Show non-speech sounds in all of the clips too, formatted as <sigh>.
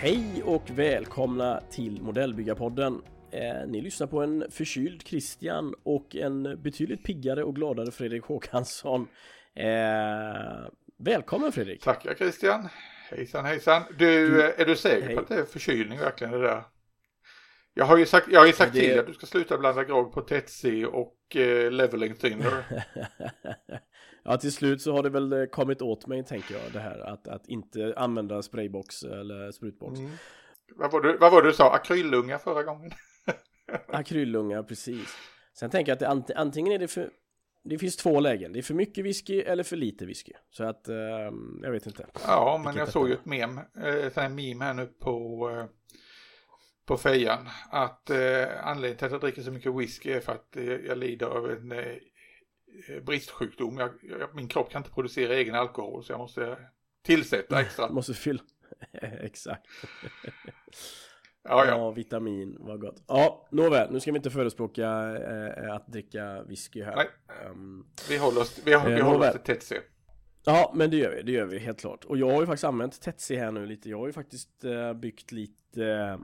Hej och välkomna till Modellbyggarpodden. Eh, ni lyssnar på en förkyld Christian och en betydligt piggare och gladare Fredrik Håkansson. Eh, välkommen Fredrik! Tackar Christian! Hejsan hejsan! Du, är du säker på att det är förkylning verkligen det där? Jag har ju sagt, jag har sagt det... till att du ska sluta blanda grogg på Tetsi och eh, Leveling Tinder. <laughs> Ja, till slut så har det väl eh, kommit åt mig, tänker jag, det här att, att inte använda spraybox eller sprutbox. Mm. Vad, var det, vad var det du sa? Akryllunga förra gången? <laughs> Akryllunga, precis. Sen tänker jag att det, antingen är det för det finns två lägen. Det är för mycket whisky eller för lite whisky. Så att, eh, jag vet inte. Ja, men jag såg ju ett mem, eh, meme här nu på, eh, på fejan. Att eh, anledningen till att jag dricker så mycket whisky är för att eh, jag lider av en eh, Eh, bristsjukdom. Jag, jag, min kropp kan inte producera egen alkohol så jag måste tillsätta <laughs> extra. måste fylla. <laughs> Exakt. ja, ja. ja, vitamin, vad gott. Ja, nåväl, nu ska vi inte förespråka äh, att dricka whisky här. Nej, um, vi håller oss, vi, vi håller oss till Tetsi. Ja, men det gör vi, det gör vi helt klart. Och jag har ju faktiskt använt Tetsi här nu lite. Jag har ju faktiskt äh, byggt lite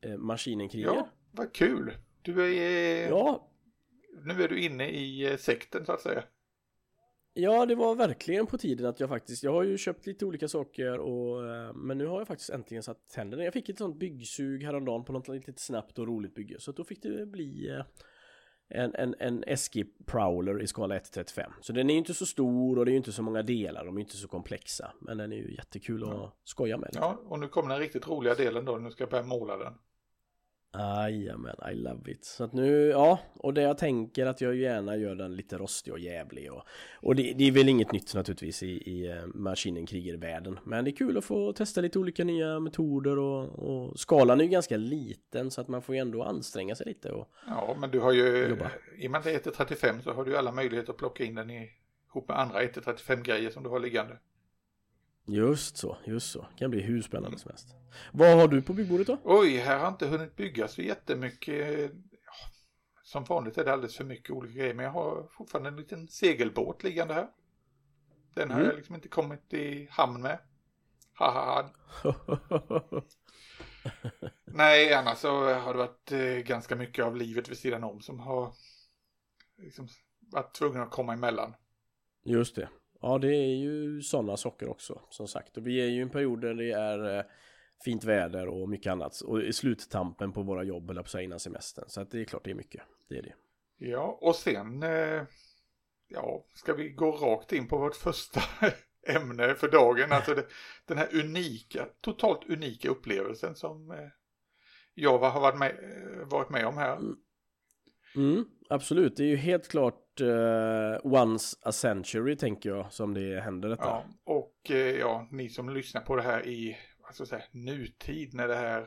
äh, maskinenkrigar. Ja, vad kul. Du är... Ja, nu är du inne i eh, sekten så att säga. Ja, det var verkligen på tiden att jag faktiskt, jag har ju köpt lite olika saker och, eh, men nu har jag faktiskt äntligen satt tänderna. Jag fick ett sånt byggsug häromdagen på något lite snabbt och roligt bygge, så då fick det bli eh, en, en, en Eski Prowler i skala 1-35. Så den är ju inte så stor och det är ju inte så många delar, de är inte så komplexa. Men den är ju jättekul att ja. skoja med. Ja, och nu kommer den riktigt roliga delen då, nu ska jag börja måla den. Jajamän, I love it. Så att nu, ja, och det jag tänker att jag gärna gör den lite rostig och jävlig och, och det, det är väl inget nytt naturligtvis i, i uh, maskinenkrigervärlden. Men det är kul att få testa lite olika nya metoder och, och skalan är ju ganska liten så att man får ju ändå anstränga sig lite och Ja, men du har ju, jobba. i och med att det är 1.35 så har du ju alla möjligheter att plocka in den i, ihop med andra 1.35 grejer som du har liggande. Just så, just så. Kan bli hur spännande som helst. Vad har du på byggbordet då? Oj, här har inte hunnit bygga så jättemycket. Som vanligt är det alldeles för mycket olika grejer, men jag har fortfarande en liten segelbåt liggande här. Den har mm. jag liksom inte kommit i hamn med. Haha. <laughs> Nej, annars så har det varit eh, ganska mycket av livet vid sidan om som har liksom varit tvungen att komma emellan. Just det. Ja, det är ju sådana saker också, som sagt. Och vi är ju i en period där det är eh, fint väder och mycket annat. Och i sluttampen på våra jobb, eller på sig innan semestern. Så att det är klart det är mycket. Det är det. Ja, och sen, eh, ja, ska vi gå rakt in på vårt första <laughs> ämne för dagen. Alltså det, den här unika, totalt unika upplevelsen som eh, jag har varit med, varit med om här. Mm. Absolut, det är ju helt klart uh, once a century tänker jag som det händer detta. Ja, och uh, ja, ni som lyssnar på det här i vad ska jag säga, nutid när det här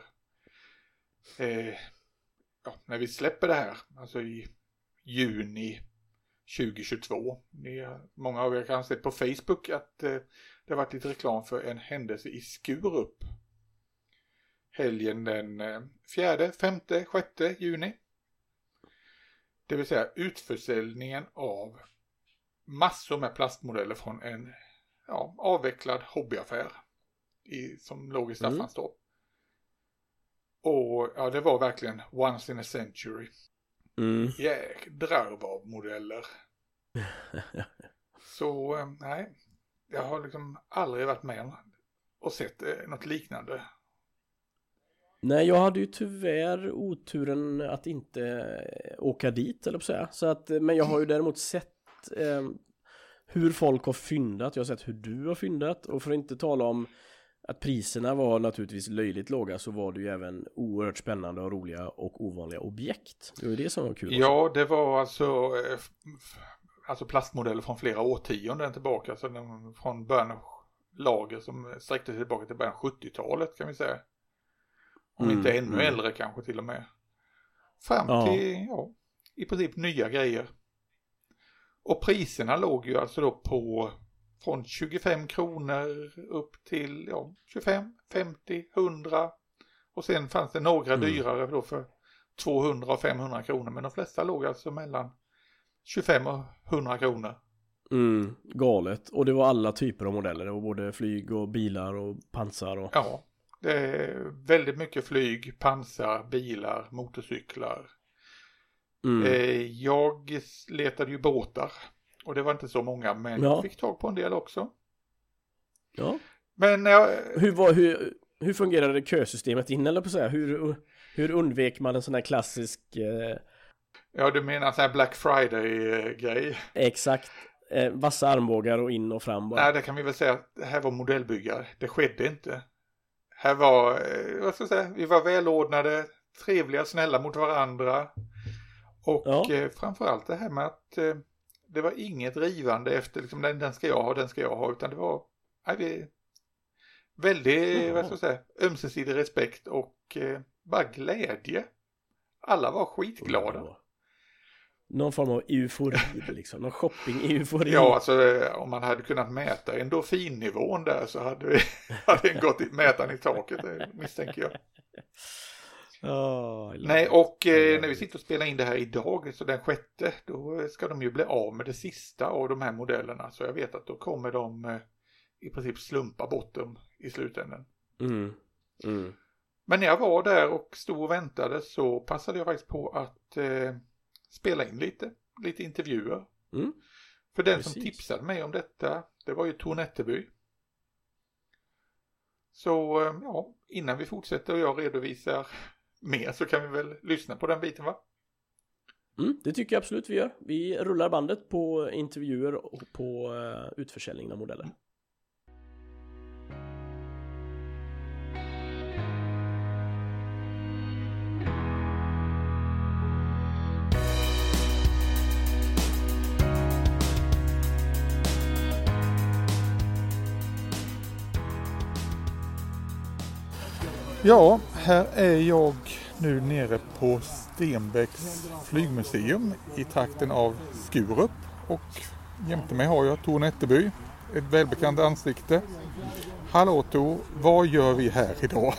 uh, ja, när vi släpper det här, alltså i juni 2022. Ni, många av er kan ha sett på Facebook att det har varit lite reklam för en händelse i Skurup. Helgen den 4, 5, 6 juni. Det vill säga utförsäljningen av massor med plastmodeller från en ja, avvecklad hobbyaffär i, som låg i Staffanstorp. Mm. Och ja, det var verkligen once in a century. Mm. Jädrar av modeller. <laughs> Så eh, nej, jag har liksom aldrig varit med och sett eh, något liknande. Nej, jag hade ju tyvärr oturen att inte eh, åka dit, eller på säga. Så att, säga. men jag har ju däremot sett eh, hur folk har fyndat. Jag har sett hur du har fyndat. Och för att inte tala om att priserna var naturligtvis löjligt låga så var det ju även oerhört spännande och roliga och ovanliga objekt. Det var det som var kul. Ja, det var alltså, eh, alltså plastmodeller från flera årtionden tillbaka. Alltså från början av lager som sträckte sig tillbaka till början av 70-talet kan vi säga. Om mm, inte ännu mm. äldre kanske till och med. Fram ja. till, ja, i princip nya grejer. Och priserna låg ju alltså då på från 25 kronor upp till ja, 25, 50, 100. Och sen fanns det några mm. dyrare då för 200 och 500 kronor men de flesta låg alltså mellan 25 och 100 kronor. Mm, galet. Och det var alla typer av modeller. Det var både flyg och bilar och pansar och... Ja, det är väldigt mycket flyg, pansar, bilar, motorcyklar. Mm. Eh, jag letade ju båtar och det var inte så många men Ja. jag fick tag på en del också. Ja. Men jag, Hur, var, hur, hur fungerade kösystemet in eller på att säga? Hur, hur undvek man en sån här klassisk eh, ja du menar sån här Black Friday-grej? exakt eh, vassa armbågar och in och fram bara? Nej, det kan vi väl säga att det här var modellbyggare. Det skedde inte. Här var, eh, vad ska jag säga, vi var välordnade, trevliga, snälla mot varandra. Och Ja. eh, framförallt det här med att eh, det var inget rivande efter liksom, den, den ska jag ha, den ska jag ha, utan det var nej, vi, väldigt, Jaha. vad ska jag säga, ömsesidig respekt och eh, bara glädje. Alla var skitglada. Någon form av eufori liksom, någon shopping-eufori. <laughs> Ja, alltså eh, om man hade kunnat mäta endorfinnivån där så hade, vi, <laughs> hade den gått i mätaren i taket, det misstänker jag. <laughs> Ja, eller- Nej, och eh, när vi sitter och spelar in det här idag, så den sjätte, då ska de ju bli av med det sista av de här modellerna. Så jag vet att då kommer de eh, i princip slumpa bort dem i slutändan. Mm. Mm. Men när jag var där och stod och väntade så passade jag faktiskt på att eh, spela in lite, lite intervjuer. Mm. För den som Precis. tipsade mig om detta, det var ju Tor Nätterby. Så eh, ja, innan vi fortsätter och jag redovisar mer så kan vi väl lyssna på den biten va? Mm, det tycker jag absolut vi gör. Vi rullar bandet på intervjuer och på uh, utförsäljning av modeller. Ja, här är jag nu nere på Stenbecks flygmuseum i trakten av Skurup och jämte mig har jag Tor Nätterby, ett välbekant ansikte. Hallå Tor, vad gör vi här idag?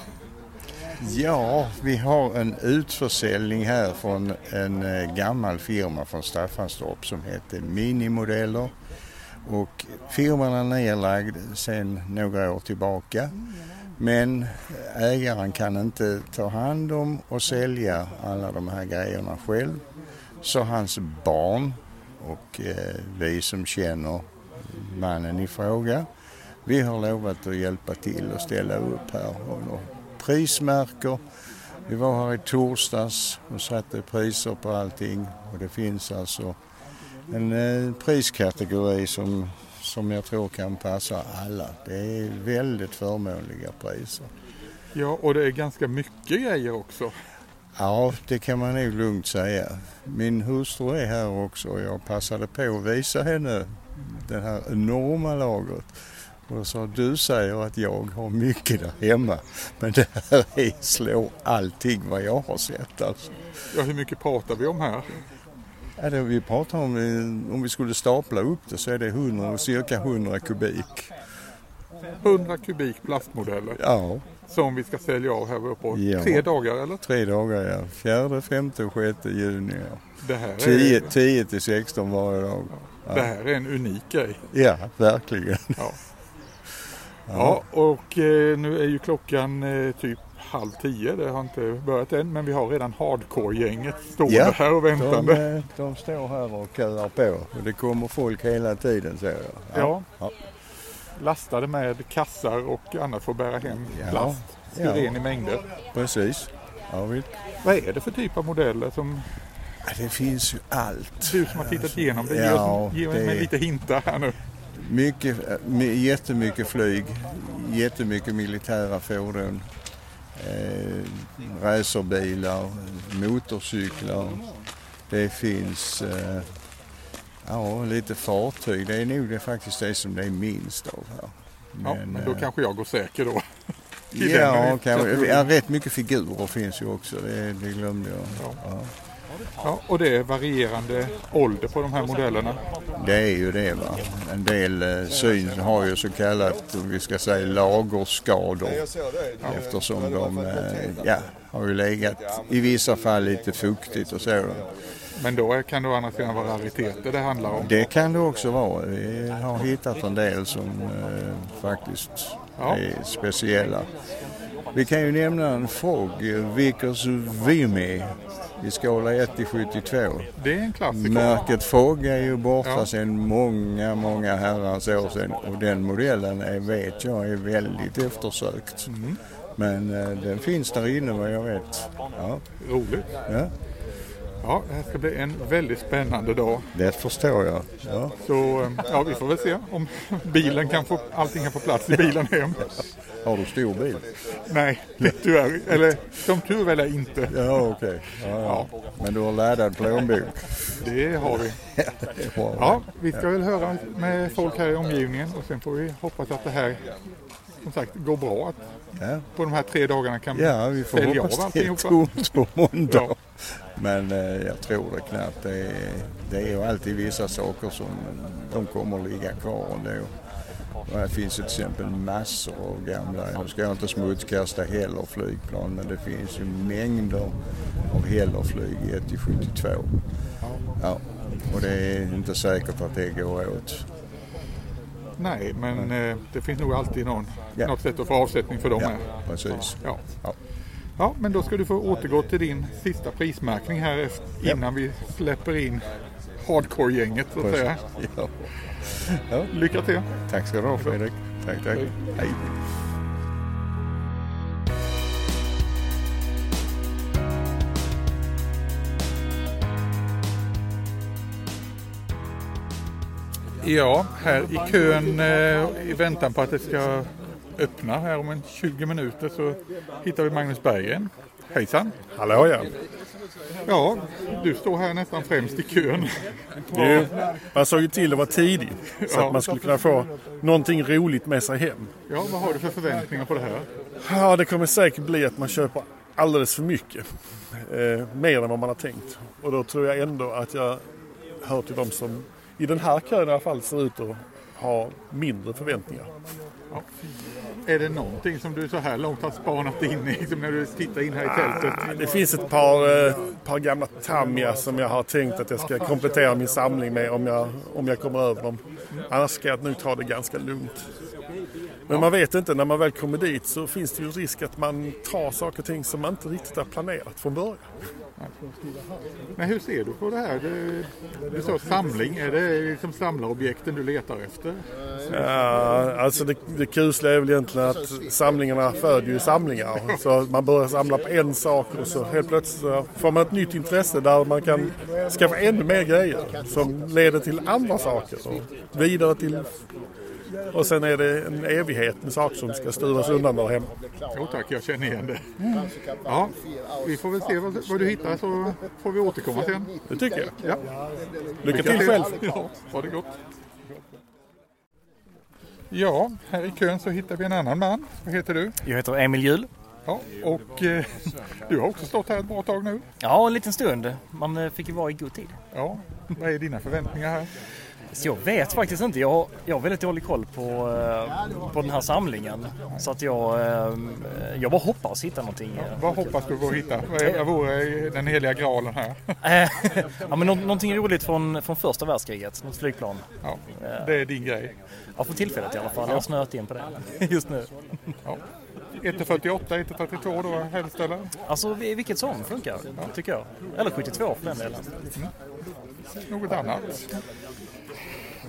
Ja, vi har en utförsäljning här från en eh, gammal firma från Staffanstorp som heter Minimodeller. Och firman är nedlagd sedan några år tillbaka. Men ägaren kan inte ta hand om och sälja alla de här grejerna själv. Så hans barn och eh, vi som känner mannen i fråga, vi har lovat att hjälpa till och ställa upp här och prismärker. Vi var här i torsdags och satte priser på allting och det finns alltså en eh, priskategori som, som jag tror kan passa alla. Det är väldigt förmånliga priser. Ja, och det är ganska mycket grejer också. Ja, det kan man nog lugnt säga. Min hustru är här också och jag passade på att visa henne det här enorma lagret. Och då sa du säger att jag har mycket där hemma. Men det här är <laughs> slår allting vad jag har sett alltså. Ja, hur mycket pratar vi om här? Ja, det vi pratar om, eh, om vi skulle stapla upp det så är det 100, cirka 100 kubik. 100 kubik plastmodeller Ja, som vi ska sälja av här uppe Ja. tre dagar eller? tre dagar ja. Fjärde, femte och sjätte juni. Ja. Det här, 10, är, 10 till 16 varje dag. det här är en unik grej. Ja, verkligen. <laughs> Ja. Ja, och eh, nu är ju klockan eh, typ halv tio. Det har inte börjat än, men vi har redan hardcore-gänget stående Ja, här och De, väntande. eh, de står här och köar på och det kommer folk hela tiden ser jag. Ja. Ja. Lastade med kassar och annat för att bära hem Ja. plast. Ja. Styren i mängder. Precis. Ja, vi, Vad är det för typ av modeller som ja, det finns ju allt. du som har tittat igenom det? Ge, Ja, oss, ge mig lite hintar här nu. Mycket, eh, my- jättemycket flyg, jättemycket militära fordon, eh, racerbilar, motorcyklar. Det finns eh, ja, lite fartyg. Det är nog det faktiskt det som det är minst av här. Ja, men då eh, kanske jag går säker då. <laughs> Ja, kanske, ja, rätt mycket figurer finns ju också. Det, det glömde jag. Ja. Ja. Ja, och det är varierande ålder på de här modellerna. Det är ju det va. En del eh, syn har ju så kallat, vi ska säga lagerskador. Eftersom de eh, ja, har ju legat i vissa fall lite fuktigt och så. Men då kan det å andra sidan vara rariteter det handlar om. Det kan det också vara. Vi har hittat en del som eh, faktiskt Ja. är speciella. Vi kan ju nämna en Frog, eh, Vickers Vimy i skala 1 till 72. Det är en klassiker. Märket Frog är ju borta Ja. sedan många, många herrans år sedan och den modellen är, vet jag är väldigt eftersökt. Mm. Men eh, den finns där inne vad jag vet. Ja, Roligt. ja, Ja, det här ska bli en väldigt spännande dag. det förstår jag. Ja. Så eh, ja, vi får väl se om bilen kan få, allting kan få plats i bilen hem. Har du stor bil? Nej, tyvärr. Eller som tur väl är inte. Ja, okej. Ja, ja. Men du har laddad plånbok? Det har vi. <laughs> Det. Ja, vi ska väl höra med folk här i omgivningen och sen får vi hoppas att det här som sagt går bra. Att Ja. på de här tre dagarna kan Ja, vi får sälja av hoppas det är tomt på måndag. Men eh, jag tror det knappt. Det är, det är alltid vissa saker som de kommer att ligga kvar ändå. Och här finns till exempel massor av gamla, nu ska jag inte smutskasta heller flygplan, men det finns ju mängder av Hellerflyg 1 till 72. Ja, och det är inte säkert att det går åt. Nej, men eh, det finns nog alltid någon, Ja. något sätt att få avsättning för dem Ja, här. precis. Ja. Ja. Ja, men då ska du få återgå till din sista prismärkning här efter, innan vi släpper in hardcore-gänget så att säga. Ja. Ja. Lycka till! Tack ska du ha Fredrik. Tack, tack. Hej. Ja, här i kön eh, i väntan på att det ska öppna här om en 20 minuter så hittar vi Magnus Berggren. Hejsan! Hallå ja. Ja, du står här nästan främst i kön. Du, man såg ju till att vara tidig så Ja. att man skulle kunna få någonting roligt med sig hem. Ja, vad har du för förväntningar på det här? Ja, det kommer säkert bli att man köper alldeles för mycket. Eh, mer än vad man har tänkt. Och då tror jag ändå att jag hör till de som i den här kön i alla fall ser ut att ha mindre förväntningar. Är det någonting som du så här långt har spanat in i liksom när du tittar in här i tältet? Det finns ett par, eh, par gamla Tamiya som jag har tänkt att jag ska komplettera min samling med om jag, om jag kommer över dem. Annars ska jag nog ta det ganska lugnt. Men man vet inte, när man väl kommer dit så finns det ju risk att man tar saker och ting som man inte riktigt har planerat från början. Men hur ser du på det här? Du, du sa samling, är det liksom samlarobjekten du letar efter? Ja, alltså det, det kusliga är väl egentligen att samlingarna föder ju samlingar. Så man börjar samla på en sak och så helt plötsligt får man ett nytt intresse där man kan skaffa ännu mer grejer som leder till andra saker och vidare till och sen är det en evighet med saker som ska sturas undan där hemma. Jo tack, jag känner igen det. Ja, vi får väl se vad, vad du hittar så får vi återkomma sen. Det tycker jag. Ja. Lycka till själv! Ja, ha det gott. Ja, här i kön så hittar vi en annan man. Vad heter du? Jag heter Emil Jul. Ja, och eh, <laughs> du har också stått här ett bra tag nu. Ja, en liten stund. Man eh, fick ju vara i god tid. Ja, vad är dina förväntningar här? Så jag vet faktiskt inte. Jag har, jag har väldigt dålig koll på, eh, på den här samlingen. Så att jag, eh, jag bara hoppas hitta någonting. eh. Vad hoppas du på att hitta? Vad vore den heliga graalen här? <laughs> Ja, men nå- någonting roligt från, från första världskriget. Något flygplan. Ja, det är din grej. Ja, för tillfället i alla fall. Jag har snöat in på det <laughs> just nu. Ja. 148, 132 då helst eller? Alltså vi- vilket som funkar, tycker jag. Eller 72 för den delen. Något annat?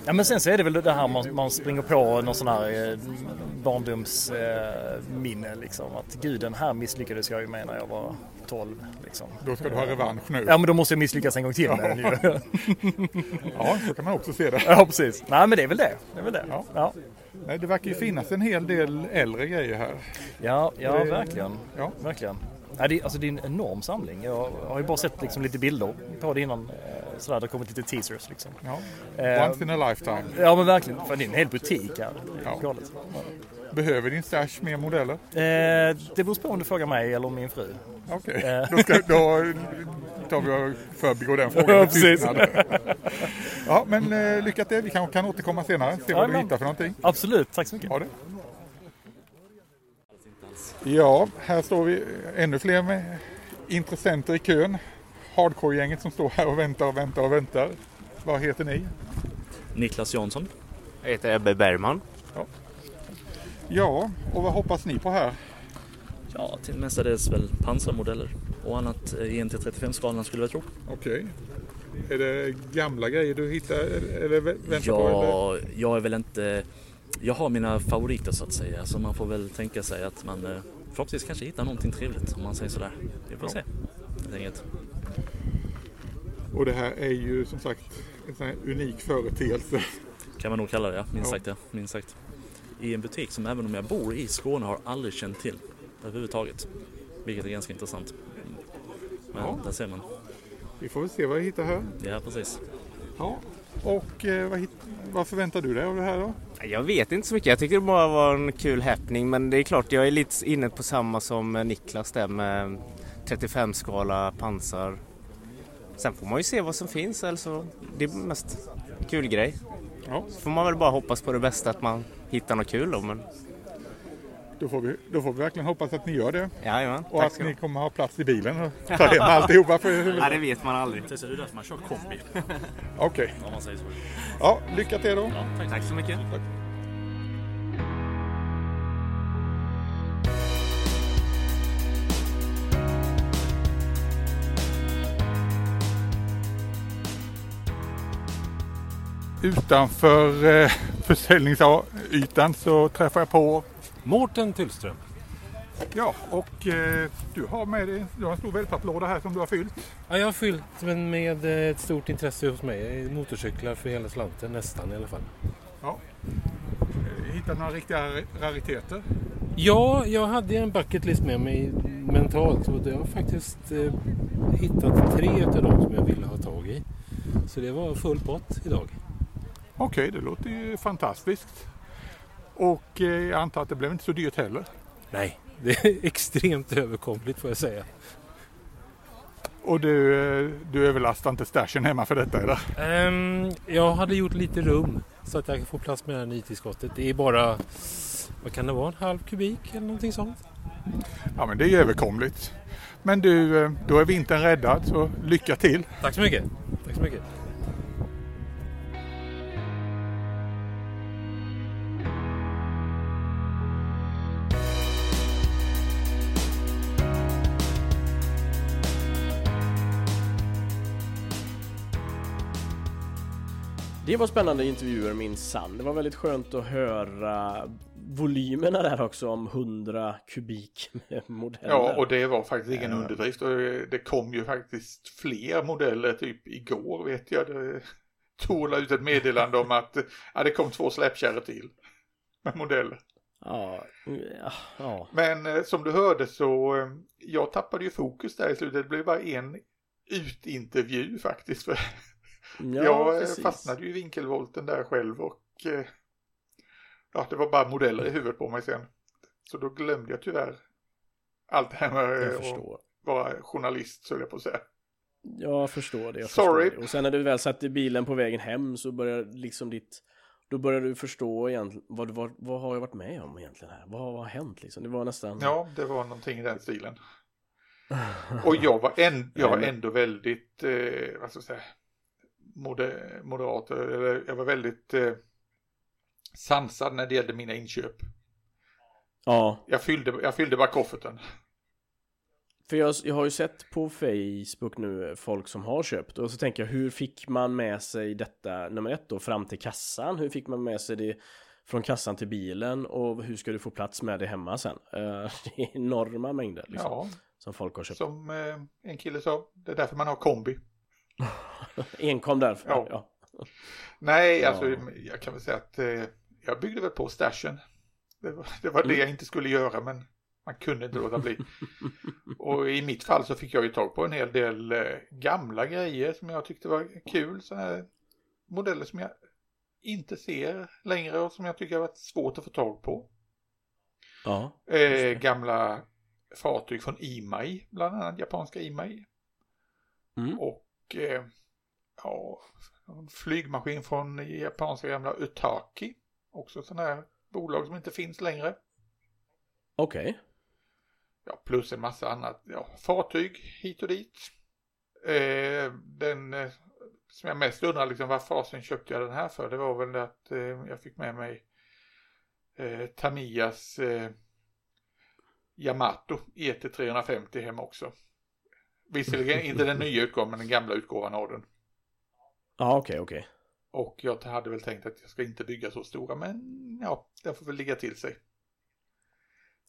Ja men sen så är det väl det här man, man springer på någon sån här eh, barndomsminne eh, liksom. Att gud den här misslyckades jag ju med när jag var 12 liksom. Då ska du ha revansch nu. Ja men då måste jag misslyckas en gång till med den ju. <laughs> Ja, så kan man också se det. Ja precis. Nej men det är väl det. Det är väl det. Ja. Ja, Nej, det verkar ju finnas en hel del äldre grejer här. ja, ja Det- verkligen. Ja. Verkligen. Ja, det, är- alltså, det är en enorm samling. Jag har ju bara sett liksom, lite bilder på det innan. eh, Sådär, det har kommit lite teasers liksom. Ja. Eh, Once in a lifetime. Ja men verkligen. För det är en hel butik här. Ja. Galet. Behöver din stash mer modeller? Eh, det beror på om du frågar mig eller min fru. Okej, Eh. då, ska, då tar vi och förbigår den frågan Ja, precis. Ja, men eh, lycka till. Vi kanske kan återkomma senare. Se Ja, vad du hittar för någonting. Absolut, tack så mycket. Ha det. Ja, här står vi ännu fler med intressenter i kön. Hardcore-gänget som står här och väntar och väntar och väntar. Vad heter ni? Niklas Jansson. Jag heter Ebbe Bergman. Ja, och vad hoppas ni på här? Ja, till mestadels väl pansarmodeller och annat i NT35-skalan skulle jag tro. Okej. Är det gamla grejer du hittar eller vä- väntar på? Eller? Ja, jag är väl inte... Jag har mina favoriter så att säga, så man får väl tänka sig att man eh, förhoppningsvis kanske hittar någonting trevligt om man säger sådär. Vi får Ja. se. Helt enkelt. Och det här är ju som sagt en unik företeelse. Kan man nog kalla det, ja. Minst Ja. sagt ja. Minst sagt. I en butik som även om jag bor i Skåne har aldrig känt till överhuvudtaget. Vilket är ganska intressant. Men Ja. där ser man. Vi får väl se vad vi hittar här. Ja, precis. Ja. Och eh, vad, vad förväntar du dig av det här då? Jag vet inte så mycket. Jag tyckte det bara var en kul happening men det är klart jag är lite inne på samma som Niklas där med 35-skala pansar. Sen får man ju se vad som finns alltså. Det är mest kul grej. Ja. Så får man väl bara hoppas på det bästa att man hittar något kul då men Då får vi, då får vi verkligen hoppas att ni gör det. jajamän. Och Tack att ni kommer ha plats i bilen och ta hem alltihopa. För... <laughs> Ja det vet man aldrig. Det är därför man kör kombi. <laughs> Okej. Om man säger så. Ja, lycka till då. Tack så mycket. Utanför eh, försäljningsytan så träffar jag på Mårten Tullström. Ja, och eh, du har med dig du har en stor wellpapplåda här som du har fyllt. Ja, jag har fyllt den med eh, ett stort intresse hos mig. Motorcyklar för hela slanten, nästan i alla fall. Ja. Eh, Hittat några riktiga rar- rariteter. Ja, jag hade en bucket list med mig mentalt och jag har faktiskt eh, hittat tre av dem som jag ville ha tag i. Så det var full pott idag. Okej, det låter ju fantastiskt. Och eh, jag antar att det blev inte så dyrt heller. Nej, det är <laughs> extremt överkomligt får jag säga. Och du, eh, du överlastar inte stashen hemma för detta eller? Ehm, jag hade gjort lite rum så att jag får plats med det här nytillskottet. Det är bara, vad kan det vara, en halv kubik eller någonting sånt. Ja men det är ju överkomligt. Men du, eh, då är vintern räddad så lycka till. Tack så mycket. Tack så mycket. Det var spännande intervjuer minsann. Det var väldigt skönt att höra volymerna där också om 100 kubik modeller. Ja, och det var faktiskt ingen Ja. underdrift. Och det kom ju faktiskt fler modeller typ igår vet jag. Det la ut ett meddelande om att <laughs> ja, det kom två släpkärror till med modeller. Ja, ja. Men eh, som du hörde så eh, jag tappade ju fokus där i slutet. Det blev bara en utintervju faktiskt. För <laughs> ja jag eh, precis. fastnade ju i vinkelvolten där själv och eh, ja, det var bara modeller i huvudet på mig sen. Så då glömde jag tyvärr allt det här med att vara journalist så jag på att säga. Jag förstår det. Jag Sorry. Förstår det. Och sen när du väl satt i bilen på vägen hem så börjar liksom ditt då börjar du förstå egentligen vad, vad, vad har jag varit med om egentligen här? Vad, vad har hänt liksom? Det var nästan Ja, det var någonting i den stilen. Och jag var, en, jag var <laughs> ändå väldigt, eh, vad ska jag säga, moder, moderat, eller jag var väldigt eh, sansad när det gällde mina inköp. Ja, Jag fyllde, jag fyllde bara kofferten. för jag, jag har ju sett på Facebook nu folk som har köpt och så tänker jag hur fick man med sig detta nummer ett då fram till kassan? Hur fick man med sig det från kassan till bilen och hur ska du få plats med det hemma sen? Eh, <laughs> det är enorma mängder liksom, Ja, som folk har köpt. som eh, en kille sa, det är därför man har kombi. <laughs> Enkom därför. Ja. Ja. Nej, Ja. alltså jag kan väl säga att eh, jag byggde väl på stashen. Det var, det var det Mm. jag inte skulle göra men man kunde inte låta bli. <laughs> Och i mitt fall så fick jag ju tag på en hel del eh, gamla grejer som jag tyckte var kul. Sådana modeller som jag inte ser längre och som jag tycker har varit svårt att få tag på. Ja. Eh, gamla fartyg från Imai, bland annat japanska Imai. Mm. Och eh, ja, en flygmaskin från japanska gamla Utaki. Också sådana här bolag som inte finns längre. Okej. Ja, plus en massa annat. Ja, fartyg hit och dit. Eh, den eh, som jag mest undrar liksom vad fasen köpte jag den här för? Det var väl det att eh, jag fick med mig eh, Tamiyas eh, Yamato ET350 hem också. Visserligen inte den nya utgåvan men den gamla utgåvan av den. Ja, okej, okej. Och jag hade väl tänkt att jag ska inte bygga så stora men ja, det får väl ligga till sig.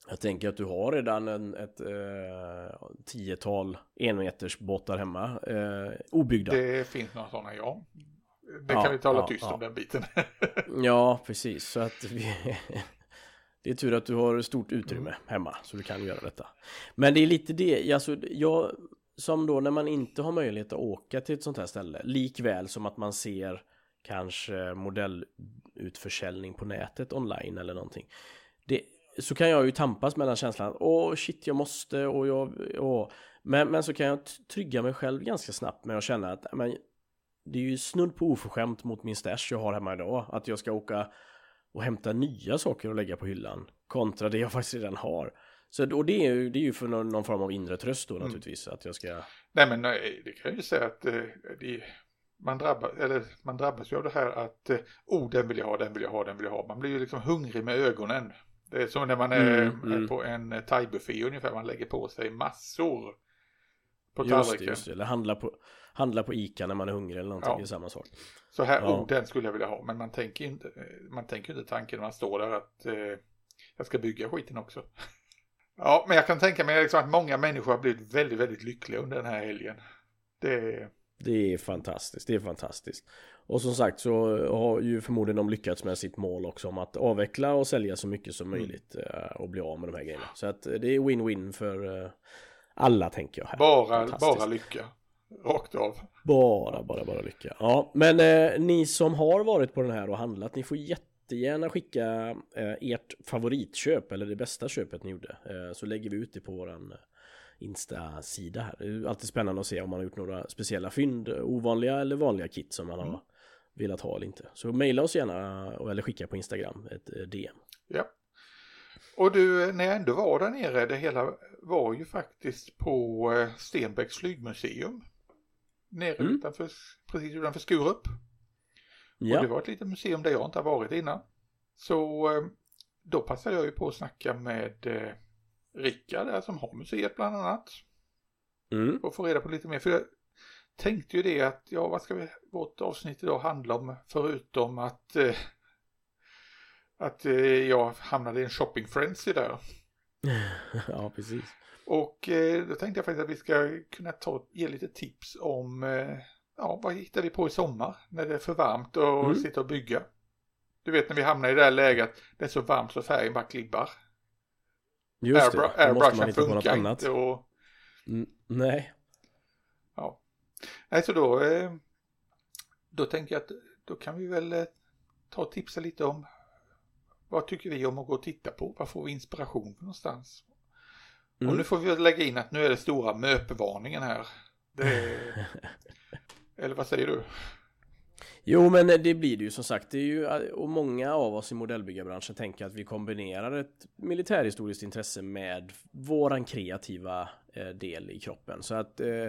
Jag tänker att du har redan en, ett eh, tiotal enmetersbåtar hemma. Eh, obyggda. Det finns några sådana ja. Det Ja, kan vi tala ja, tyst ja. om den biten. <laughs> Ja, precis. Så att vi... <laughs> Det är tur att du har stort utrymme Mm. hemma så du kan göra detta. Men det är lite det, alltså jag som då när man inte har möjlighet att åka till ett sånt här ställe, likväl som att man ser kanske modellutförsäljning på nätet online eller någonting. Det, så kan jag ju tampas mellan känslan, åh shit jag måste och jag, åh. Men, men så kan jag trygga mig själv ganska snabbt med att känna att men, det är ju snudd på oförskämt mot min stash jag har hemma idag. Att jag ska åka och hämta nya saker och lägga på hyllan kontra det jag faktiskt redan har. Så, och det är ju, det är ju för någon, någon form av inre tröst då naturligtvis. Att jag ska... Nej men nej, det kan jag ju säga att eh, det, man, drabbar, eller, man drabbas ju av det här att eh, oh den vill jag ha, den vill jag ha, den vill jag ha. Man blir ju liksom hungrig med ögonen. Det är som när man är, Mm, mm. på en eh, thaibuffé ungefär, man lägger på sig massor på Just det, tallriken. just det. Eller handla på, handla på Ica när man är hungrig eller någonting. Ja. Det är samma sak. Så här, Ja. oh den skulle jag vilja ha. Men man tänker ju inte, eh, man tänker inte tanken när man står där att eh, jag ska bygga skiten också. Ja, men jag kan tänka mig liksom att många människor har blivit väldigt, väldigt lyckliga under den här helgen. Det, Det är fantastiskt, det är fantastiskt. Och som sagt så har ju förmodligen de lyckats med sitt mål också om att avveckla och sälja så mycket som Mm. möjligt eh, och bli av med de här grejerna. Så att det är win-win för eh, alla tänker jag. Här. bara, bara lycka. Rakt av. Bara, bara, bara lycka. Ja, men eh, ni som har varit på den här och handlat, ni får jättegärna skicka eh, ert favoritköp eller det bästa köpet ni gjorde. Eh, så lägger vi ut det på våran eh, Insta-sida här. Det är alltid spännande att se om man har gjort några speciella fynd, eh, ovanliga eller vanliga kit som man har velat ha eller inte. Så mejla oss gärna eh, eller skicka på Instagram ett DM. Ja. Och du, när jag ändå var där nere, det hela var ju faktiskt på Stenbecks flygmuseum. Nere Mm. utanför, precis utanför Skurup. Och det Ja, var ett litet museum där jag inte har varit innan. Så eh, då passade jag ju på att snacka med eh, Rickard där som har museet bland annat. mm. Och få reda på lite mer. För jag tänkte ju det att, ja vad ska vi, vårt avsnitt idag handla om förutom att eh, att eh, jag hamnade i en shopping frenzy där. <laughs> ja precis. Och eh, då tänkte jag faktiskt att vi ska kunna ta, ge lite tips om eh, ja, vad hittar vi på i sommar när det är för varmt och Mm. sitta och bygga. Du vet när vi hamnar i det här läget, det är så varmt så färgen bara klibbar. Just det, Airbru- då måste man hitta på något annat. och Mm, nej, ja. Nej, så då, eh, då tänker jag att då kan vi väl eh, ta och tipsa lite om vad tycker vi om att gå och titta på? Vad får vi inspiration för någonstans? Mm. Och nu får vi lägga in att nu är det stora möpvarningen här. Det är... <laughs> Eller vad säger du? Jo men det blir det ju som sagt det är ju, och många av oss i modellbyggarbranschen tänker att vi kombinerar ett militärhistoriskt intresse med våran kreativa eh, del i kroppen så att eh,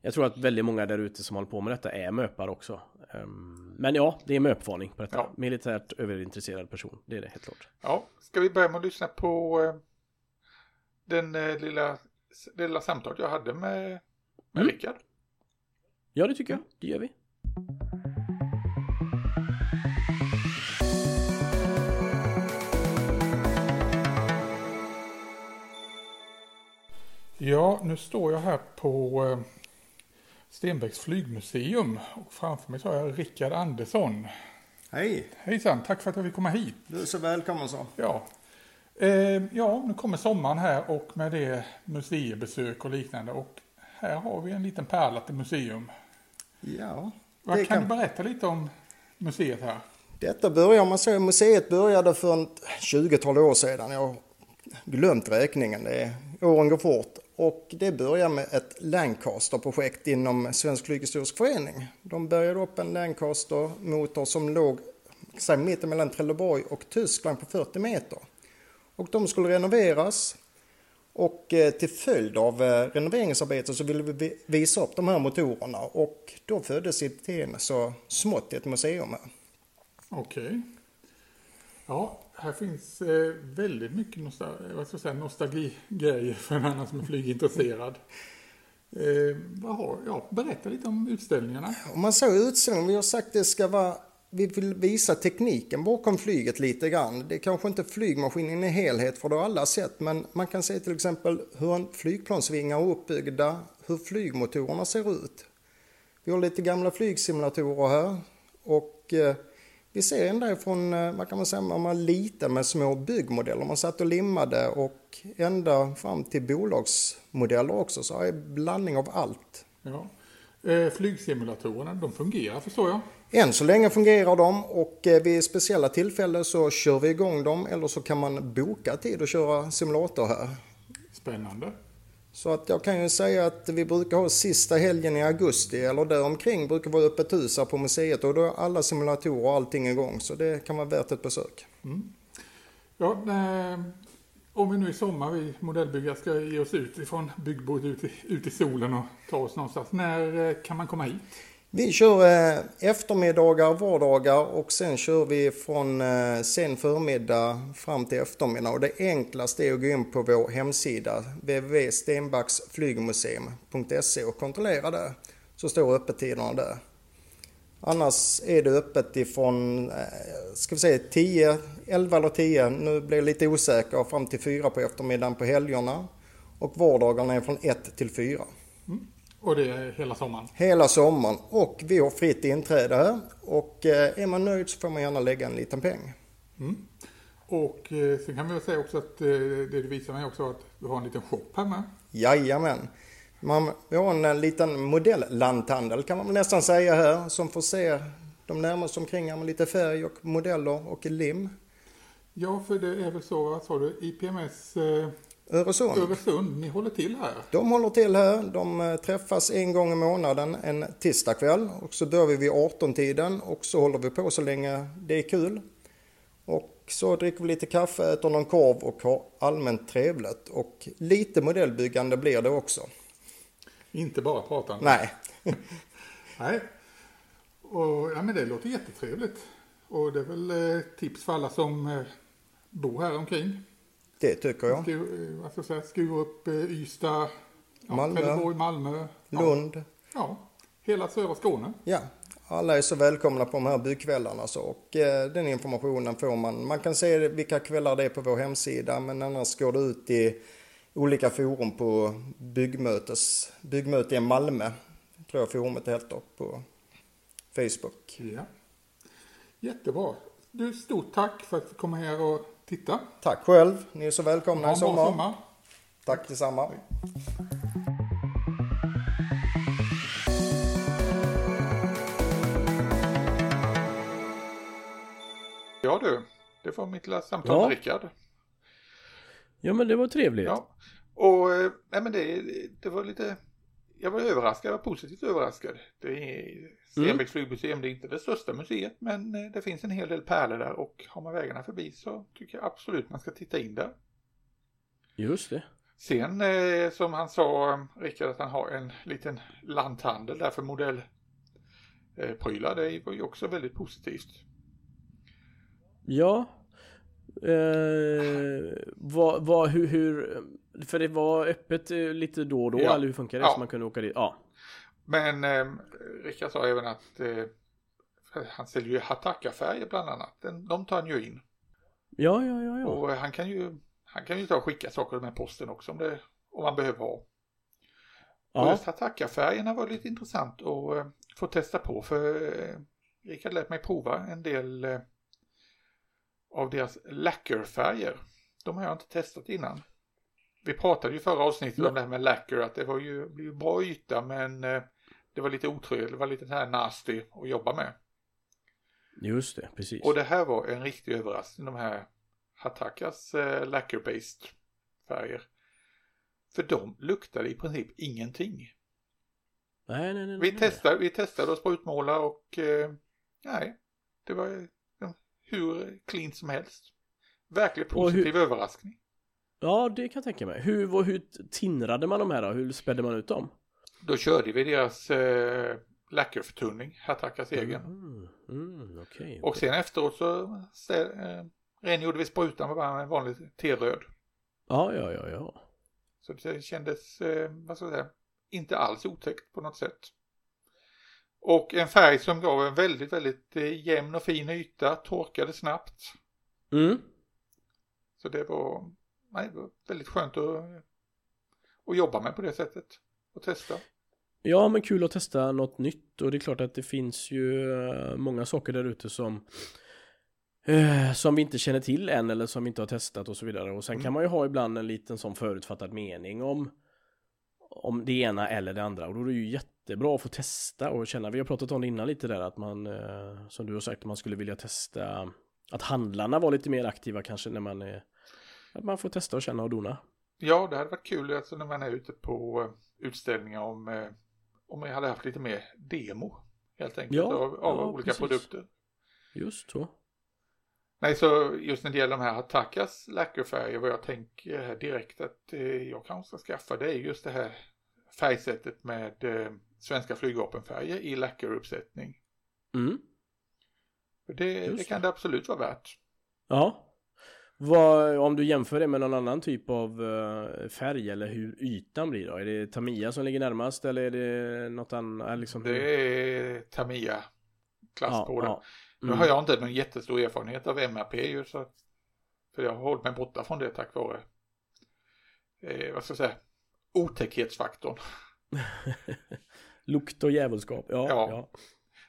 jag tror att väldigt många där ute som håller på med detta är möpar också Ehm, men ja, det är möpvarning på detta Ja. militärt överintresserad person, det är det helt klart Ja, ska vi börja med att lyssna på eh, den lilla, lilla samtalet jag hade med, med Mm. Rickard? Ja det tycker jag, det gör vi Ja, nu står jag här på eh, Stenbecks flygmuseum och framför mig så har jag Rickard Andersson. Hej, Hejsan, tack för att jag fick komma hit. du är så välkommen så. Ja. Eh, ja, nu kommer sommaren här och med det museibesök och liknande och här har vi en liten pärla till museum. Ja, Vad kan, kan- du berätta lite om museet här? detta börjar man säga, museet började för ett 20-tal år sedan. Jag glömt räkningen. Det är, åren går fort. Och det börjar med ett Lancaster-projekt inom Svensk Flyghistorisk Förening. De började upp en Lancaster-motor som låg mitten mellan Trelleborg och Tyskland på 40 meter. Och de skulle renoveras. Och eh, till följd av eh, renoveringsarbetet så ville vi visa upp de här motorerna och då föddes idén så smått i ett museum här. Okej. Ja, här finns eh, väldigt mycket nostal nostalgigrejer för en annan som är flygintresserad. Eh, vad har, ja, berätta lite om utställningarna. Om man säger utställningen, vi har sagt att det ska vara vi vill visa tekniken bakom flyget lite grann. Det är kanske inte flygmaskinen i helhet för det har alla sett men man kan se till exempel hur en flygplansvingar är uppbyggda, hur flygmotorerna ser ut. Vi har lite gamla flygsimulatorer här och eh, vi ser ända ifrån, eh, vad kan man säga, man var liten med små byggmodeller. Man satt och limmade och ända fram till bolagsmodeller också. Så är blandning av allt. Ja. Eh, flygsimulatorerna, de fungerar förstår jag. Än så länge fungerar de och eh, vid speciella tillfällen så kör vi igång dem eller så kan man boka tid och köra simulator här. Spännande. Så att jag kan ju säga att vi brukar ha sista helgen i augusti eller däromkring brukar vara öppet hus här på museet och då är alla simulatorer och allting igång så det kan vara värt ett besök. Mm. Ja, om vi nu i sommar, vi modellbyggare, ska ge oss ut ifrån byggbordet ut, i- ut i solen och ta oss någonstans. När eh, kan man komma hit? Vi kör eh, eftermiddagar, vardagar och sen kör vi från eh, sen förmiddag fram till eftermiddag. Och det enklaste är att gå in på vår hemsida www.stenbacksflygmuseum.se och kontrollera det. Så står öppettiderna där. Annars är det öppet ifrån, eh, ska vi säga 10, 11 eller 10, nu blir jag lite osäker, fram till 4 på eftermiddagen på helgerna. Och vardagarna är från 1 till 4. Och det är hela sommaren. Hela sommaren och vi har fritt inträde här och eh, är man nöjd så får man gärna lägga en liten peng. Mm. Och eh, sen kan vi väl säga också att det du visar mig också att du har en liten shop här med. Jajamän. Man, vi har en, liten modellanthandel kan man nästan säga här som får se de närmaste omkring med lite färg och modeller och lim. Ja, för det är väl så, vad sa du, IPMS eh, Öresund. Öresund, ni håller till här. De håller till här. De eh, träffas en gång i månaden en tisdagkväll och så börjar vi vid 18-tiden och så håller vi på så länge det är kul. Och så dricker vi lite kaffe, äter någon korv och har allmänt trevligt. Och lite modellbyggande blir det också. Inte bara pratande. Nej, <laughs> Nej. Och, ja, men det låter jättetrevligt. Och det är väl eh, tips för alla som eh, bor här omkring. det tycker jag. Skur, eh, vad ska jag säga, Skurup, eh, Ystad, ja, Malmö. Trelleborg, Malmö. Ja, Lund. Ja, hela södra Skåne. Ja, alla är så välkomna på de här byggkvällarna så och eh, den informationen får man. Man kan se vilka kvällar det är på vår hemsida men annars går det ut i olika forum på byggmötes, byggmöte i Malmö. Tror jag forumet heter på Facebook. Ja. Jättebra. Du, stort tack för att du kom här och titta. Tack själv, ni är så välkomna Ha i sommar. sommar. Tack detsamma. Ja du, det var mitt lilla samtal Ja. med Rickard. Ja men det var trevligt. Ja. Och eh, nej men det, det var lite, jag var överraskad, jag var positivt överraskad. Det är Stenbecks flygmuseum, det är inte det största museet men eh, det finns en hel del pärlor där och har man vägarna förbi så tycker jag absolut man ska titta in där. Just det. Sen eh, som han sa, Rickard, att han har en liten lanthandel där för modellprylar. Eh, prylar. det var ju också väldigt positivt. Ja. Eh, vad, vad, hur, hur, för det var öppet eh, lite då och då, Ja. eller hur funkar det? Ja. Så man kunde åka dit? Ja. Men eh, Rickard sa även att eh, han säljer ju Hataka-färger bland annat. Den, de tar han ju in. Ja, ja, ja, ja. Och han kan ju, han kan ju ta och skicka saker med posten också om, det, om man behöver ha. Och ja. just Hataka-färgerna var lite intressant att eh, få testa på för eh, Rickard lät mig prova en del eh, av deras lacquerfärger. De har jag inte testat innan. Vi pratade ju förra avsnittet om det här med lacquer att det var ju, blev bra yta men eh, det var lite otrevligt, det var lite här nasty att jobba med. Just det, precis. Och det här var en riktig överraskning, de här Hatakas eh, lacquer-based färger. För de luktade i princip ingenting. Nej, nej, nej. Vi nej. testade, vi testade att sprutmåla och eh, nej, det var hur clean som helst. Verkligen Och hur- positiv överraskning. Ja, det kan jag tänka mig. Hur, hur tinrade man de här då? Hur spädde man ut dem? Då körde vi deras eh, lackerförtunning, Hattakas egen. Mm, mm, okej. Och sen efteråt så eh, rengjorde vi sprutan med en vanlig T-röd. Ja, ja, ja, ja. Så det kändes, eh, vad ska jag säga, inte alls otäckt på något sätt. Och en färg som gav en väldigt, väldigt eh, jämn och fin yta, torkade snabbt. Mm. Så det var, nej, det var väldigt skönt att, att jobba med på det sättet. Och testa. Ja, men kul att testa något nytt och det är klart att det finns ju eh, många saker där ute som eh, som vi inte känner till än eller som vi inte har testat och så vidare. Och sen Mm. kan man ju ha ibland en liten sån förutfattad mening om om det ena eller det andra och då är det ju jättebra att få testa och känna, vi har pratat om det innan lite där att man eh, som du har sagt, man skulle vilja testa att handlarna var lite mer aktiva kanske när man är att man får testa och känna och dona. Ja, det hade varit kul alltså när man är ute på eh, utställningar om, eh, om vi hade haft lite mer demo. Helt enkelt Ja, av, av ja, olika precis. produkter. Just så. Nej, så just när det gäller de här Attakas lackerfärger, vad jag tänker här direkt att eh, jag kanske ska skaffa, det är just det här färgsättet med eh, svenska flygvapenfärger i lackeruppsättning. Mm. Det, det kan det absolut vara värt. Ja. Vad, om du jämför det med någon annan typ av eh, färg eller hur ytan blir då? Är det Tamiya som ligger närmast eller är det något annat? Liksom, Det är Tamiya-klass ja, på det. ja. Nu Mm. har jag inte någon jättestor erfarenhet av MRP ju så för jag har hållit mig borta från det tack vare eh, vad ska jag säga otäckhetsfaktorn. <laughs> Lukt och djävulskap. Ja, Ja. ja.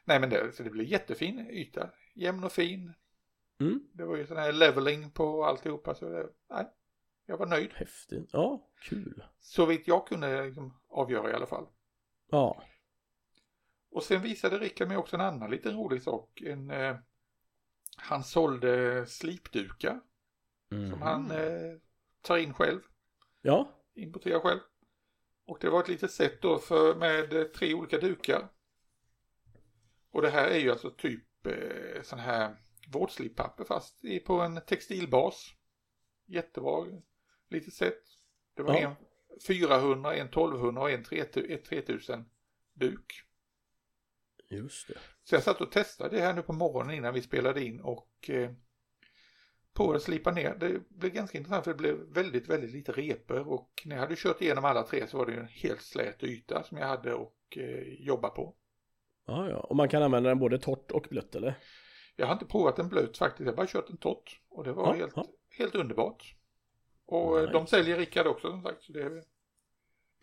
Nej men det, så det blir jättefin yta, jämn och fin. Mm. Det var ju sån här leveling på alltihopa så det, nej, jag var nöjd. Häftigt. Ja, kul. Så vitt jag kunde liksom avgöra i alla fall. Ja. Och sen visade Rickard mig också en annan liten rolig sak. En, eh, han sålde slipdukar Mm. som han eh, tar in själv. Ja. Importera själv. Och det var ett litet set då för, med tre olika dukar. Och det här är ju alltså typ eh, sån här vårdslippapper fast på en textilbas. Jättebra litet set. Det var Ja. en 400, en 1200 och en 3000 ett 3000 duk. Just det. Så jag satt och testade det här nu på morgonen innan vi spelade in och eh, på att slipa ner. Det blev ganska intressant för det blev väldigt, väldigt lite repor och när jag hade kört igenom alla tre så var det en helt slät yta som jag hade och eh, jobba på. Ja, ja. Och man kan använda den både torrt och blött eller? Jag har inte provat en blöt faktiskt, jag har bara kört en torrt och det var Ja, helt, ja. helt underbart. Och eh, Nice. de säljer Rickard också som sagt så det är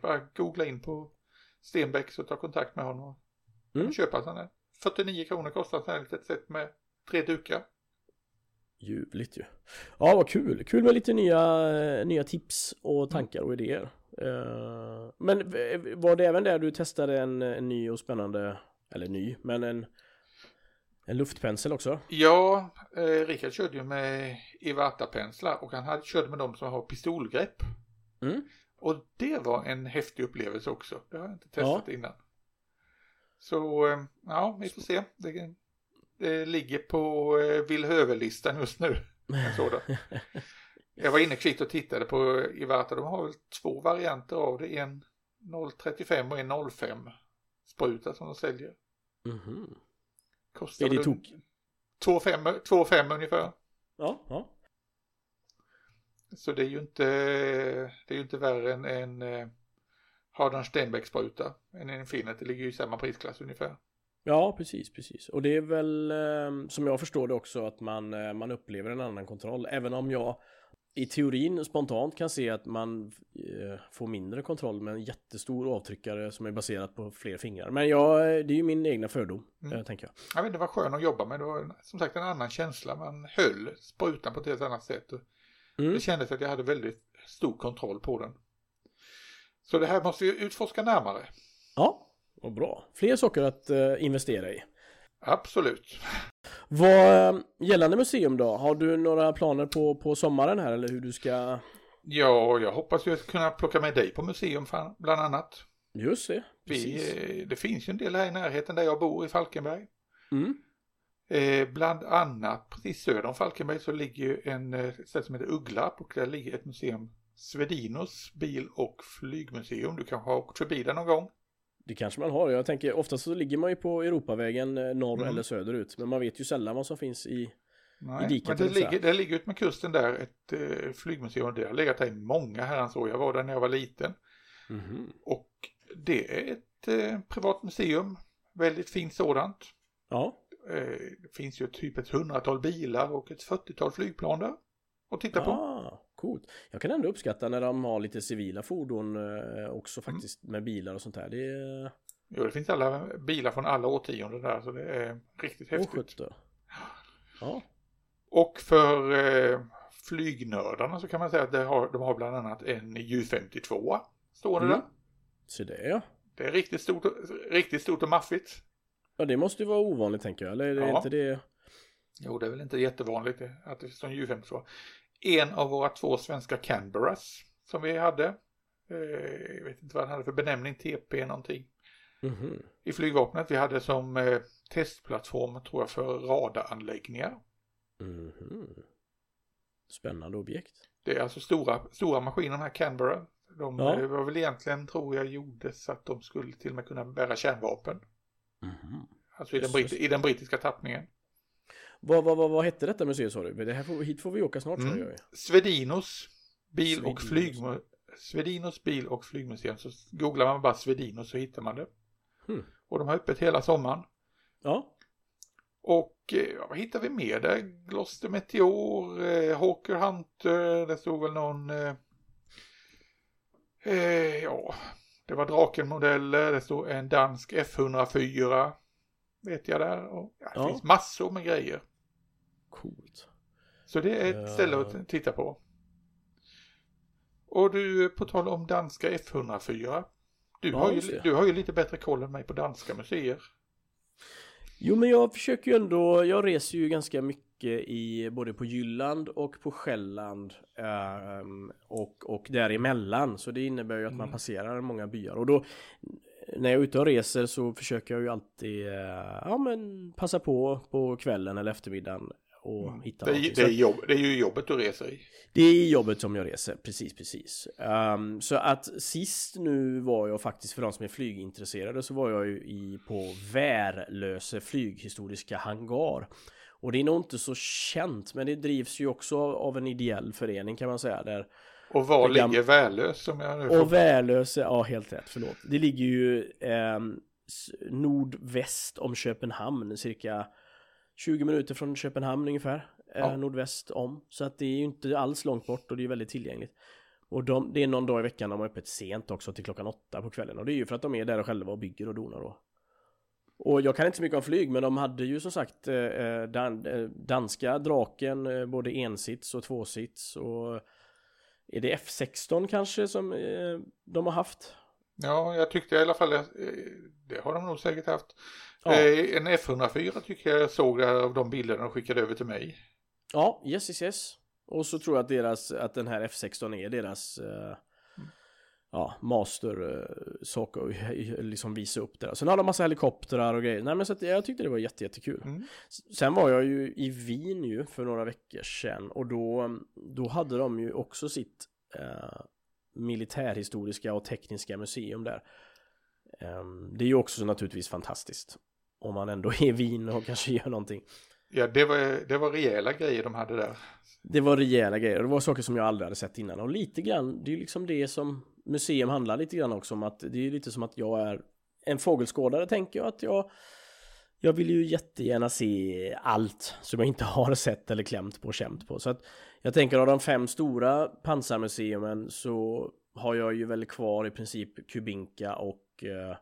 bara googla in på Stenbeck så ta kontakt med honom och Mm. köpa sån här. 49 kronor kostar ett sånt här litet set med tre dukar. Ljuvligt ju. Ja, vad kul. Kul med lite nya, nya tips och tankar och idéer. Eh, Men var det även där du testade en, en ny och spännande, eller ny, men en, en luftpensel också? Ja, eh, Rickard körde ju med Iwata-penslar och han hade, körde med de som har pistolgrepp. Mm. Och det var en häftig upplevelse också. Det har jag inte testat innan. Så eh, ja, vi får se. Det, det ligger på eh, Villhöver-listan just nu. En sådan. <laughs> Jag var inne kvickt och tittade på Iwata. De har väl två varianter av det. En 035 och en 05 spruta som de säljer. Mhm. Kostar Är det tok? 2,5 ungefär. Ja, ja. Så det är ju inte, det är ju inte värre än en eh, Hardan Stenbeck-spruta en Infinity. Ligger ju i samma prisklass ungefär. Ja, precis, precis. Och det är väl eh, som jag förstår det också att man, eh, man upplever en annan kontroll. Även om jag i teorin spontant kan se att man eh, får mindre kontroll med en jättestor avtryckare som är baserat på fler fingrar. Men jag, det är ju min egna fördom, Mm. eh, tänker jag. Jag vet det var skön att jobba med. Det var som sagt en annan känsla. Man höll sprutan på ett helt annat sätt. Mm. Det kändes att jag hade väldigt stor kontroll på den. Så det här måste vi utforska närmare. Ja, vad bra. Fler saker att eh, investera i. Absolut. Vad eh, gällande museum då? Har du några planer på, på sommaren här eller hur du ska Ja, jag hoppas ju kunna plocka med dig på museum bland annat. Just det, Vi, eh, det finns ju en del här i närheten där jag bor i Falkenberg. Mm. Eh, bland annat precis söder om Falkenberg så ligger ju en ett ställe som heter Ugglarp och där ligger ett museum Svedinos bil och flygmuseum. Du kanske har åkt förbi där någon gång? Det kanske man har. Jag tänker oftast så ligger man ju på Europavägen eh, norr Mm. eller söderut. Men man vet ju sällan vad som finns i... Nej, diket, men det ligger, det ligger ut med kusten där ett eh, flygmuseum. Det har legat där i många herrans år. Jag var där när jag var liten. Mhm. Och det är ett eh, privat museum. Väldigt fint sådant. Ja. Eh, det finns ju typ ett hundratal bilar och ett 40-tal flygplan där. Att titta på. Ah, coolt. Jag kan ändå uppskatta när de har lite civila fordon eh, också Mm. faktiskt med bilar och sånt där. Det är... Jo, det finns alla bilar från alla årtionden där så det är riktigt häftigt. sjutton. Ja. Och för eh, flygnördarna så kan man säga att det har, de har bland annat en Ju-52 stående Mm. där. Så det ja. Det är riktigt stort, och- riktigt stort och maffigt. Ja det måste ju vara ovanligt tänker jag. Eller är det Ja. inte det? Jo, det är väl inte jättevanligt att det står en Ju-52. En av våra två svenska Canberras som vi hade. Eh, jag vet inte vad den hade för benämning, TP någonting. Mhm. I flygvapnet. Vi hade som eh, testplattform tror jag för radaranläggningar. Mhm. Spännande objekt. Det är alltså stora, stora maskiner, de här Canberra. De Ja. eh, var väl egentligen, tror jag, gjordes så att de skulle till och med kunna bära kärnvapen. Mhm. Alltså i den, i den brittiska tappningen. Vad, vad, vad, vad hette detta museum sa du? Det här får, hit får vi åka snart Mm. Svedinos bil och Svedinos. flygmu- Svedinos bil och flygmuseum. Så googlar man bara Svedinos så hittar man det. Hmm. Och de har öppet hela sommaren. Ja. Och eh, ja, vad hittar vi mer där? Gloster Meteor, eh, Hawker Hunter, det stod väl någon... Eh, eh, ja, det var Draken-modeller, det stod en dansk F104. Vet jag där. Och, ja, det Ja. finns massor med grejer. Coolt. Så det är ett Ja. ställe att titta på. Och du, på tal om danska F104. Du, Ja, har, ju, du har ju lite bättre koll än mig på danska museer. Jo men jag försöker ju ändå, jag reser ju ganska mycket i både på Jylland och på Själland ehm, och, och däremellan så det innebär ju att man passerar många byar och då när jag är ute och reser så försöker jag ju alltid eh, ja men passa på på kvällen eller eftermiddagen och hitta Det är, någonting. det, är jobb, det är ju jobbet du reser i. det är jobbet som jag reser, precis, precis. Ehm, så att sist nu var jag faktiskt, för de som är flygintresserade, så var jag ju i, på Värlöse flyghistoriska hangar. Och det är nog inte så känt, men det drivs ju också av en ideell förening kan man säga. Där, Och var ligger Värlös som jag nu och Värlöse, ja helt rätt, förlåt. Det ligger ju s- nordväst om Köpenhamn, cirka 20 minuter från Köpenhamn ungefär. eh, Ja. Nordväst om. Så att det är ju inte alls långt bort och det är väldigt tillgängligt. Och de, det är någon dag i veckan de har öppet sent också till klockan åtta på kvällen. Och det är ju för att de är där själva och bygger och donar då. Och jag kan inte så mycket om flyg men de hade ju som sagt eh, dan, eh, danska draken, eh, både ensits och tvåsits och är det F16 kanske som eh, de har haft? Ja, jag tyckte i alla fall, eh, det har de nog säkert haft. Ja. Eh, En F104 tycker jag såg där av de bilderna de skickade över till mig. Ja, yes, yes, yes. Och så tror jag att deras, att den här F16 är deras eh, ja, master eh, eh, <laughs> liksom visa upp det. Sen har de massa helikoptrar och grejer. Nej men så att jag tyckte det var jätte, jättekul. Mm. Sen var jag ju i Wien ju för några veckor sedan och då, då hade de ju också sitt eh, militärhistoriska och tekniska museum där. Ehm, det är ju också naturligtvis fantastiskt. Om man ändå är i Wien och kanske gör någonting. Ja, det var, det var rejäla grejer de hade där. Det var rejäla grejer. Det var saker som jag aldrig hade sett innan. Och lite grann, det är liksom det som museum handlar lite grann också om. att Det är lite som att jag är en fågelskådare tänker jag att jag jag vill ju jättegärna se allt som jag inte har sett eller klämt på och kämt på. Så att jag tänker av de fem stora pansarmuseumen så har jag ju väl kvar i princip Kubinka och eh,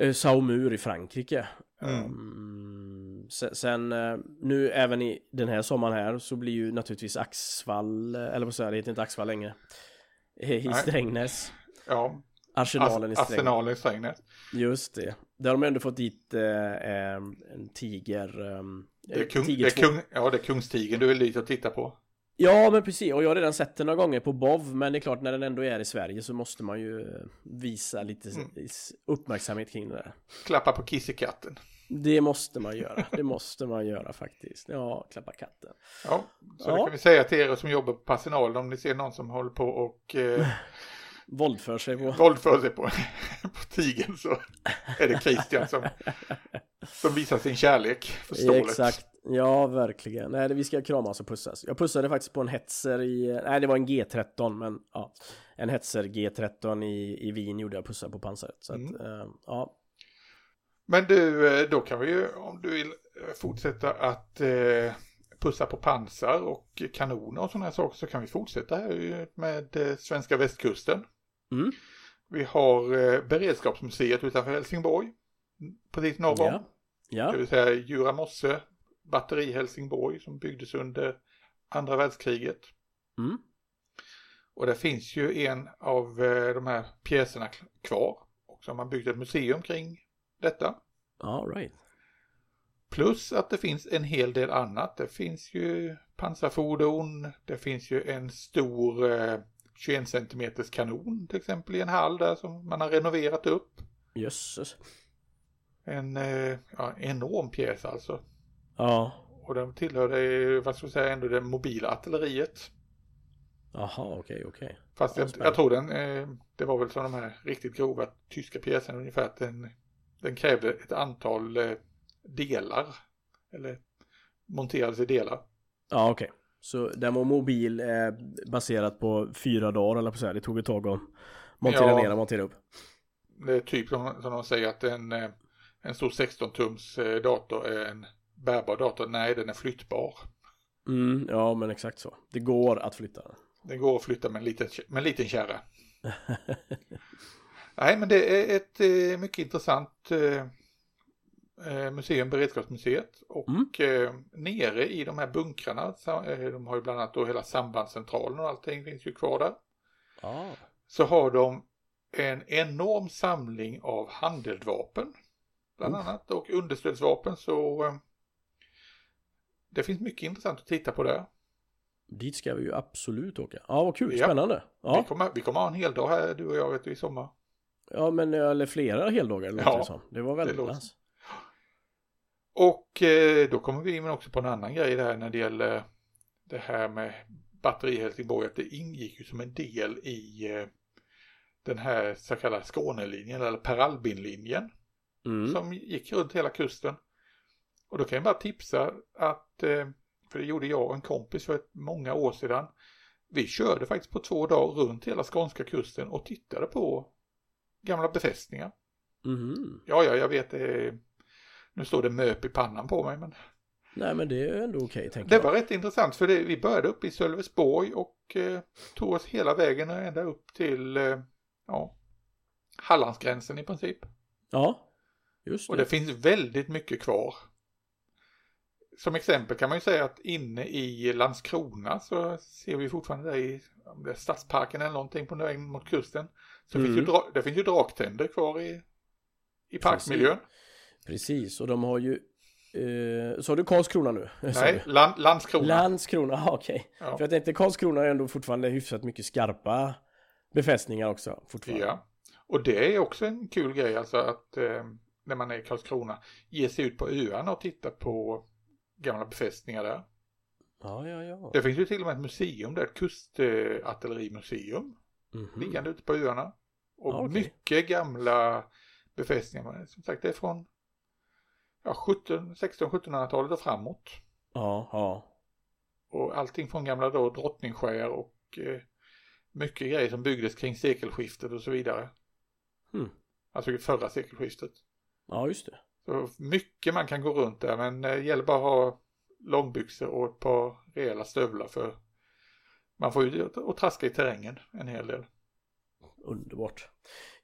eh, Saumur i Frankrike. Mm. Um, sen, sen eh, nu även i den här sommaren här så blir ju naturligtvis Axvall, eh, eller vad säger jag, det heter inte Axvall längre. Eh, I. Strängnäs. Ja, Arsenalen i Strängnäs. Arsenalen i Strängnäs. Just det. Där har de ändå fått dit eh, eh, en tiger. ehm, Det är, eh, kung, tiger det, är kung, ja, det är Kungstigen du vill dit och titta på. Ja men precis, och jag har redan sett den några gånger på BOV Men det är klart när den ändå är i Sverige så måste man ju eh, visa lite Mm. uppmärksamhet kring det där Klappa på kissekatten. Det måste man göra, det <laughs> måste man göra faktiskt Ja, klappa katten Ja, så Ja. det kan vi säga till er som jobbar på personalen om ni ser någon som håller på och eh, <laughs> Våldför sig på våldför sig på, <laughs> på tigen så är det Christian som, som visar sin kärlek för stålet. Exakt, ja verkligen. Nej, vi ska kramas och pussas. Jag pussade faktiskt på en Hetzer i, nej det var en G13 men ja. En Hetzer G13 i, i Wien gjorde jag pussar på pansaret. Så Mm. att, eh, ja. Men du, eh, då kan vi ju om du vill eh, fortsätta att eh, pussa på pansar och kanoner och sådana här saker så kan vi fortsätta här med eh, svenska västkusten. Mm. Vi har eh, beredskapsmuseet utanför Helsingborg. Precis norr om. Ja. Ja. Det vill säga Djura Mosse batteri Helsingborg som byggdes under andra världskriget. Mm. Och det finns ju en av eh, de här pjäserna kvar. Och så har man byggt ett museum kring detta. All right. Plus att det finns en hel del annat. Det finns ju pansarfordon. Det finns ju en stor eh, 21 cm kanon till exempel i en hall där som man har renoverat upp. Jösses. En eh, ja, enorm pjäs alltså. Ja. Och den tillhörde, vad ska jag säga, ändå det mobila artilleriet. Jaha, okej, okej. Fast Ja, jag, jag tror den, eh, det var väl som de här riktigt grova tyska pjäserna ungefär att den, den krävde ett antal eh, delar. Eller monterades i delar. Ja, okej. Så den var mobil eh, baserat på fyra dagar eller på så här. Det tog ett tag att montera Ja. ner och montera upp. Det är typ som, som de säger att en, eh, en stor 16-tums eh, dator är en bärbar dator. Nej, den är flyttbar. Mm, ja, men exakt så. Det går att flytta den. Den går att flytta med en liten, med en liten kärra. <laughs> Nej, men det är ett eh, mycket intressant eh, eh, museum, Beredskapsmuseet. Och eh, nere i de här bunkrarna, de har ju bland annat då hela sambandscentralen och allting finns ju kvar där. Ja. Så har de en enorm samling av handeldvapen. Bland Oh. annat och understödsvapen så det finns mycket intressant att titta på där. Dit ska vi ju absolut åka. Ja, vad kul. Ja. Spännande. Vi, Ja, kommer, vi kommer ha en hel dag här du och jag vet du, i sommar. ja men eller flera heldagar låter Ja, det som. Det var väldigt det nice. Och eh, då kommer vi in också på en annan grej där när det gäller det här med batteri Helsingborg. Att det ingick ju som en del i eh, den här så kallade Skånelinjen eller Per Albin-linjen. Mm. Som gick runt hela kusten. Och då kan jag bara tipsa att, eh, för det gjorde jag och en kompis för ett, många år sedan. Vi körde faktiskt på två dagar runt hela skånska kusten och tittade på gamla befästningar. Mhm. Ja, ja, jag vet det. Nu står det möp i pannan på mig, men Nej, men det är ändå okej, tänker det jag. var rätt intressant för det, vi började upp i Sölvesborg och eh, tog oss hela vägen ända upp till eh, ja, Hallandsgränsen i princip. Ja, just Och det. det finns väldigt mycket kvar. Som exempel kan man ju säga att inne i Landskrona så ser vi fortfarande där i om det är Stadsparken eller någonting på vägen mot kusten. Så Mm. finns ju, dra- det finns ju draktänder kvar i, i parkmiljön. Precis, och de har ju... Eh, sa du Karlskrona nu? <laughs> Nej, land, Landskrona. Landskrona, <laughs> okej. Ja. För jag tänkte Karlskrona är ändå fortfarande hyfsat mycket skarpa befästningar också. Fortfarande. Ja, och det är också en kul grej alltså att eh, när man är i Karlskrona ge sig ut på öarna och titta på gamla befästningar där. Ja, ja, ja. Det finns ju till och med ett museum där, ett kustartillerimuseum Mhm. liggande ute på öarna. Och okej. mycket gamla befästningar. Men som sagt, det är från ja, 17, 16-1700-talet och framåt. Ja, ja. Och allting från gamla då drottningskär och eh, mycket grejer som byggdes kring sekelskiftet och så vidare. Hmm. Alltså förra sekelskiftet. Ja, just det. Så mycket man kan gå runt där men det gäller bara att ha långbyxor och ett par rejäla stövlar för man får ju och traska i terrängen en hel del. Underbart.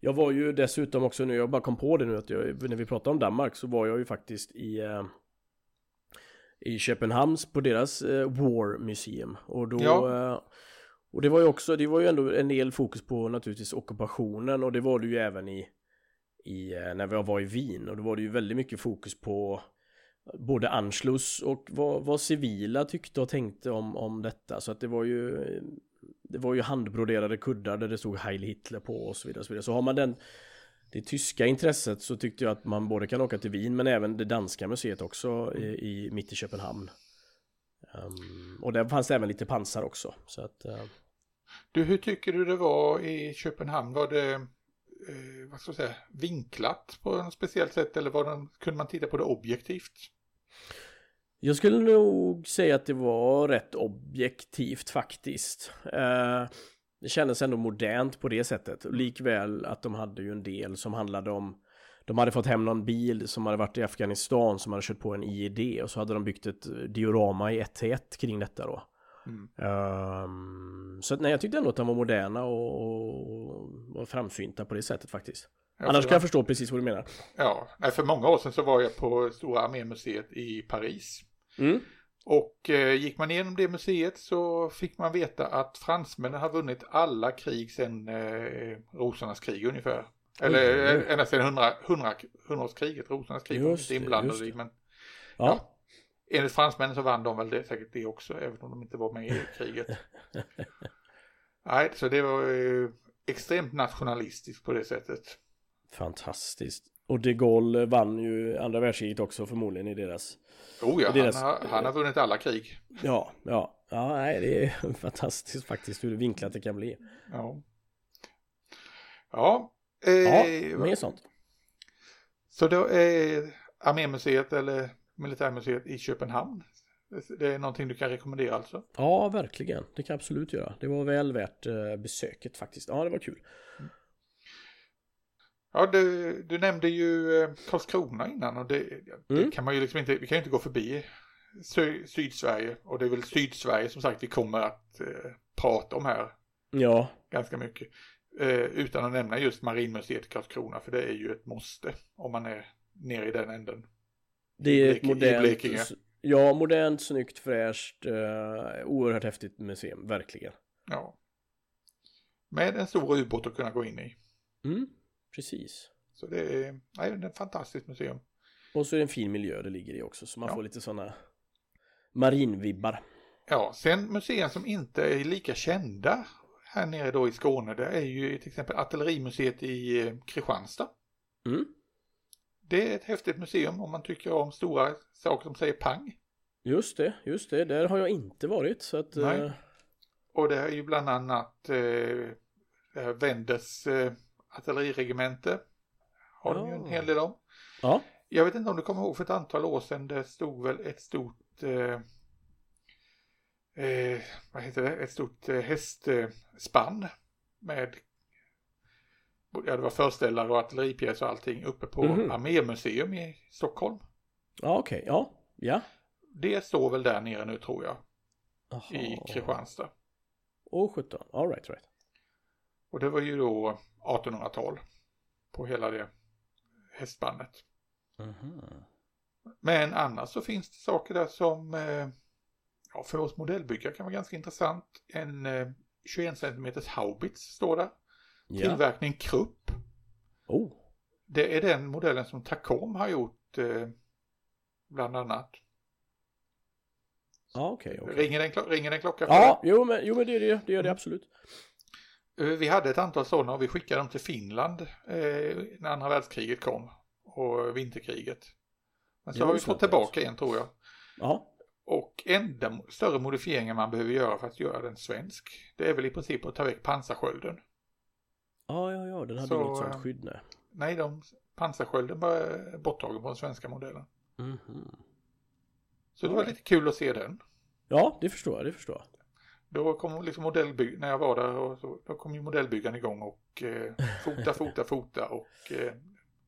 Jag var ju dessutom också nu, jag bara kom på det nu att jag, när vi pratade om Danmark så var jag ju faktiskt i eh, i Köpenhamns på deras eh, War Museum och då Ja. eh, och det var ju också, det var ju ändå en del fokus på naturligtvis ockupationen och det var det ju även i i eh, när vi var i Wien och då var det ju väldigt mycket fokus på både Anschluss och vad, vad civila tyckte och tänkte om, om detta. Så att det var ju det var ju handbroderade kuddar där det stod Heil Hitler på och så vidare. Och så, vidare. så har man den det tyska intresset så tyckte jag att man både kan åka till Wien men även det danska museet också i, i mitt i Köpenhamn. Um, och där fanns det även lite pansar också. Så att, uh... Du, hur tycker du det var i Köpenhamn? Var det eh, vad ska jag säga, vinklat på något speciellt sätt eller var den, kunde man titta på det objektivt? Jag skulle nog säga att det var rätt objektivt faktiskt. Eh, det kändes ändå modernt på det sättet. Likväl att de hade ju en del som handlade om de hade fått hem någon bil som hade varit i Afghanistan som hade kört på en IED och så hade de byggt ett eh, diorama i 1 till 1 kring detta då. Mm. Um, så nej, jag tyckte ändå att de var moderna och, och, och framsynta på det sättet faktiskt. Ja, Annars kan jag förstå precis vad du menar. Ja, för många år sedan så var jag på Stora Armémuseet i Paris. Mm. Och eh, gick man igenom det museet så fick man veta att fransmännen har vunnit alla krig sedan eh, rosornas krig ungefär. Eller mm. ända sedan hundra, hundra, hundraårskriget, rosornas krig var inte inblandade i. Men, ja. ja. Enligt fransmännen så vann de väl det, säkert det också, även om de inte var med i kriget. <laughs> Nej, så det var eh, extremt nationalistiskt på det sättet. Fantastiskt. Och de Gaulle vann ju andra världskriget också förmodligen i deras Oh ja, deras... han, har, han har vunnit alla krig. Ja, ja, ja, nej, det är <laughs> fantastiskt faktiskt hur vinklat det kan bli. Ja. Ja. Eh, ja, mer sånt. Så då är Armémuseet eller Militärmuseet i Köpenhamn. Det är någonting du kan rekommendera alltså? Ja, verkligen. Det kan jag absolut göra. Det var väl värt eh, besöket faktiskt. Ja, det var kul. Mm. Ja, du, du nämnde ju eh, Karlskrona innan och det, det mm. kan man ju liksom inte, vi kan ju inte gå förbi Sy Sydsverige och det är väl Sydsverige som sagt vi kommer att eh, prata om här. Ja. Ganska mycket. Eh, utan att nämna just Marinmuseet i Karlskrona för det är ju ett måste om man är nere i den änden. Det är ett modernt, ja modernt, snyggt, fräscht, eh, oerhört häftigt museum, verkligen. Ja. Med en stor ubåt att kunna gå in i. Mm. Precis. Så det är, nej, det är ett fantastiskt museum. Och så är det en fin miljö det ligger i också så man ja. får lite sådana marinvibbar. Ja, sen museer som inte är lika kända här nere då i Skåne det är ju till exempel Artillerimuseet i eh, Kristianstad. Mm. Det är ett häftigt museum om man tycker om stora saker som säger pang. Just det, just det. Där har jag inte varit så att... Nej. Uh... Och det är ju bland annat eh, Wenders eh, artilleriregemente. Har de ju en hel del om. Ja. Jag vet inte om du kommer ihåg för ett antal år sedan det stod väl ett stort eh, eh, vad heter det, ett stort eh, hästspann med ja det var förställare och artilleripjäser och allting uppe på mm -hmm. Armémuseum i Stockholm. Ja okej, okay. ja, ja. Det står väl där nere nu tror jag. Aha. I Kristianstad. Åh oh, 17, all right, right. Och det var ju då 1800-tal på hela det hästbandet. Mm. Men annars så finns det saker där som eh, ja, för oss modellbyggare kan vara ganska intressant. En eh, 21 cm haubits står där. Tillverkning Krupp. Oh. Det är den modellen som Tacom har gjort eh, bland annat. Ja, okej. Okay, okay. Ringer, den, ringer den klocka? Ja, jo men, jo, men det, det, det gör det absolut. Eh, vi hade ett antal sådana och vi skickade dem till Finland eh, när andra världskriget kom och vinterkriget. Men så har vi fått tillbaka en tror jag. Ja. Och enda större modifieringen man behöver göra för att göra den svensk, det är väl i princip att ta väck pansarskölden. Ja, ja, ja, den hade så, inget sånt eh, skydd nej. Nej, de, pansarskölden var borttagen på den svenska modellen. Mm -hmm. Så det var lite kul att se den. Ja, det förstår jag, det förstår jag. Då kom liksom modellbygg när jag var där och så, då kom ju modellbyggaren igång och eh, fota, fota, fota och eh,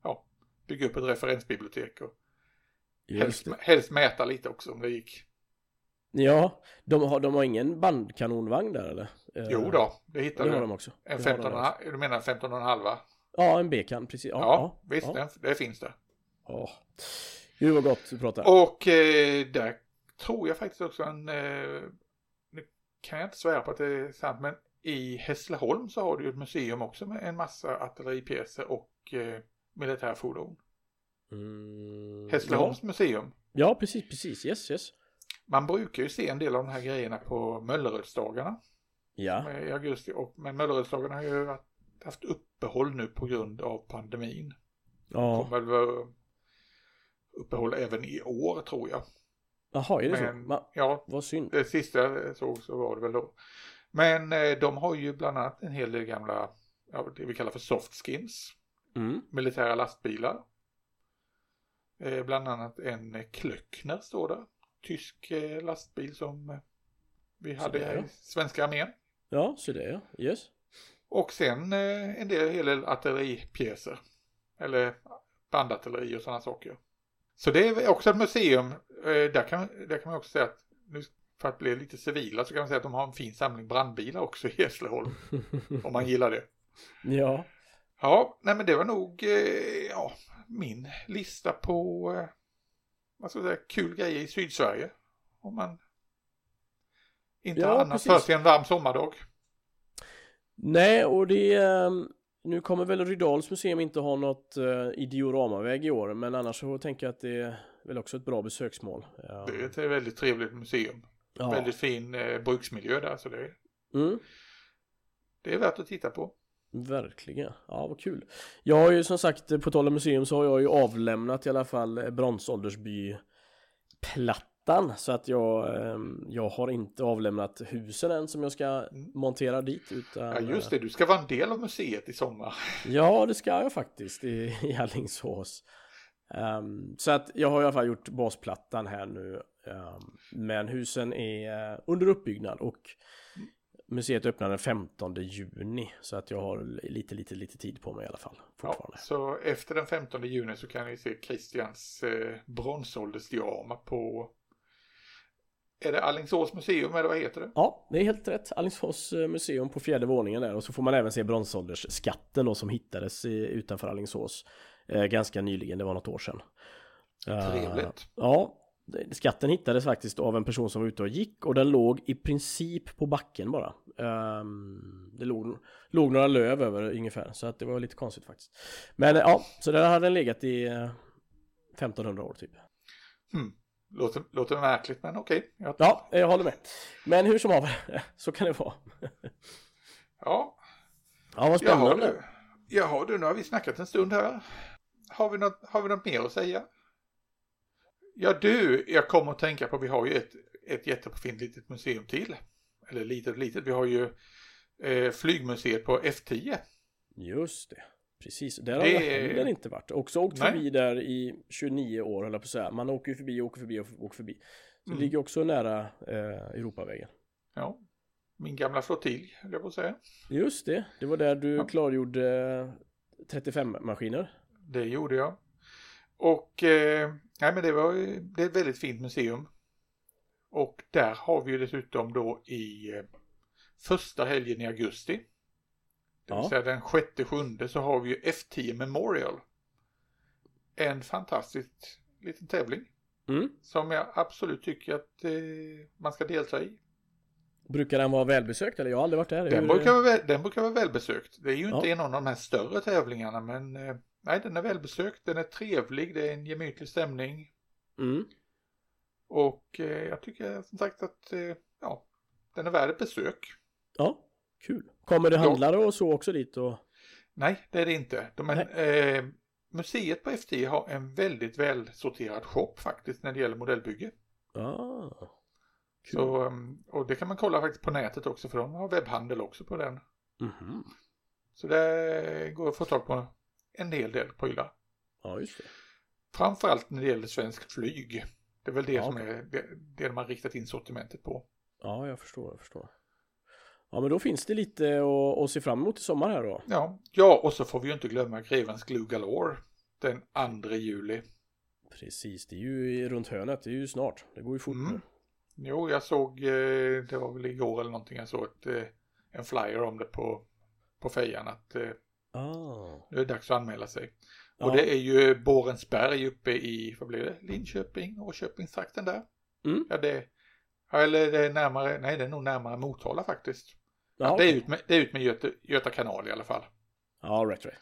ja, bygga upp ett referensbibliotek och helst, helst, mäta lite också om det gick. Ja, de har, de har ingen bandkanonvagn där eller? Eh, jo då, det hittade det har de också. En 15, också. du menar 15,5? Ja, en B-kan, precis. Ja, ja, ja visst, ja. Det, det, finns det. Ja, Gud vad gott du pratar. Och eh, där tror jag faktiskt också en eh, kan jag inte svära på att det är sant, men i Hässleholm så har du ju ett museum också med en massa artilleripjäser och eh, militärfordon. Mm, Hässleholms ja. museum. Ja, precis, precis. Yes, yes. Man brukar ju se en del av de här grejerna på Möllerödsdagarna Ja, i augusti. Och, men Möllerödsdagarna har ju haft uppehåll nu på grund av pandemin. ja. Kommer väl uppehåll även i år tror jag. Jaha, är det Men- så? Ma, Ja, vad synd. det sista jag såg så var det väl då. Men eh, de har ju bland annat en hel del gamla, ja, det vi kallar för softskins. Mm. militära lastbilar. Eh, bland annat en Klöckner står det. Tysk eh, lastbil som eh, vi hade där, här ja. i svenska armén. Ja, så det ja. Yes. Och sen eh, en del, hel del artilleripjäser. Eller bandartilleri och sådana saker. Så det är också ett museum. Där, kan, där kan man också säga att, nu för att bli lite civila så kan man säga att de har en fin samling brandbilar också i Hässleholm. <laughs> om man gillar det. Ja, Ja, nej men det var nog ja, min lista på vad ska jag säga, kul grejer i Sydsverige. Om man inte Ja, har annat för sig en varm sommardag. Nej, och det ehm, Nu kommer väl Rydals museum inte ha något uh, i dioramaväg i år, men annars så tänker jag att det är väl också ett bra besöksmål. Ja. Det är ett väldigt trevligt museum. Ja. Väldigt fin eh, bruksmiljö där så det, Mm. det är värt att titta på. Verkligen, ja vad kul. Jag har ju som sagt, på tal om museum så har jag ju avlämnat i alla fall eh, bronsåldersby plattan så att jag, ehm, jag har inte avlämnat husen än som jag ska montera dit utan Ja just det, du ska vara en del av museet i sommar. <laughs> Ja, det ska jag faktiskt i, i Alingsås. Ehm, så att jag har i alla fall gjort basplattan här nu. Um, men husen är eh, under uppbyggnad och museet öppnar den 15 juni. Så att jag har lite, lite, lite tid på mig i alla fall. Ja, så efter den 15 juni så kan ni se Christians eh, bronsåldersdiorama på är det Alingsås museum eller vad heter det? Ja, det är helt rätt. Alingsås eh, museum på fjärde våningen där och så får man även se bronsåldersskatten då som hittades i, utanför Alingsås eh, ganska nyligen, det var något år sedan. Eh, Trevligt. ja, det- skatten hittades faktiskt av en person som var ute och gick och den låg i princip på backen bara. Ehm, det låg, låg några löv över ungefär så att det var lite konstigt faktiskt. Men eh, ja, så där hade den legat i eh, 1500 år typ. Hmm. Låter, låter märkligt men okej. Jag- Ja, jag håller med. Men hur som haver, <laughs> så kan det vara. ja. Ja, vad Jaha spännande. du. Jaha du, nu har vi snackat en stund här. Har vi något, har vi något mer att säga? Ja du, jag kommer att tänka på, vi har ju ett, ett jättefint litet museum till. Eller litet litet, vi har ju eh, flygmuseet på F10. Just det. Precis, där har Det jag heller inte varit. Också åkt Nej. förbi där i 29 år höll jag på att säga. Man åker ju förbi, åker förbi och åker förbi. Så Mm. det ligger också nära eh, Europavägen. Ja, min gamla flottilj, höll jag på att säga. Just det, det var där du Ja. klargjorde eh, 35 maskiner. Det gjorde jag. Och eh, nej men det var det är ett väldigt fint museum. Och där har vi ju dessutom då i eh, första helgen i augusti. Det vill Ja. säga den sjätte, sjunde så har vi ju F10 Memorial. En fantastisk liten tävling. Mm. Som jag absolut tycker att eh, man ska delta i. Brukar den vara välbesökt eller? Jag har aldrig varit där. Den Hur- brukar, vara, väl- den brukar vara välbesökt. Det är ju inte Ja. en av de här större tävlingarna men eh, nej den är välbesökt, den är trevlig, det är en gemytlig stämning. Mm. Och eh, jag tycker som sagt att eh, ja, den är värd ett besök. Ja, kul. Kommer det Ja. handlare och så också dit och... Nej, det är det inte. De är, eh, museet på FT har en väldigt välsorterad shop faktiskt när det gäller modellbygge. Ah, kul. Så, um, och det kan man kolla faktiskt på nätet också för de har webbhandel också på den. Mhm. Så det går att få tag på en hel del prylar. Ja, just det. Framförallt när det gäller svenskt flyg. Det är väl det Ja, som är det, det de har riktat in sortimentet på. Ja, jag förstår, jag förstår. Ja, men då finns det lite att, att se fram emot i sommar här då. Ja, ja, och så får vi ju inte glömma Grevens Glue Galore den 2 juli. Precis, det är ju runt hörnet, det är ju snart. Det går ju fort Mm. nu. Jo, jag såg, eh, det var väl igår eller någonting, jag såg ett, eh, en flyer om det på, på fejan att Ah. nu är det dags att anmäla sig. Ja. Och det är ju Borensberg uppe i, vad blir det, Linköping och Köpingstrakten där. Mm. Ja, det, eller det är närmare, nej det är nog närmare Motala faktiskt. Ja, Ja, det, är ut med, det är ut med Göta, Göta kanal i alla fall. Ja, rätt, rätt.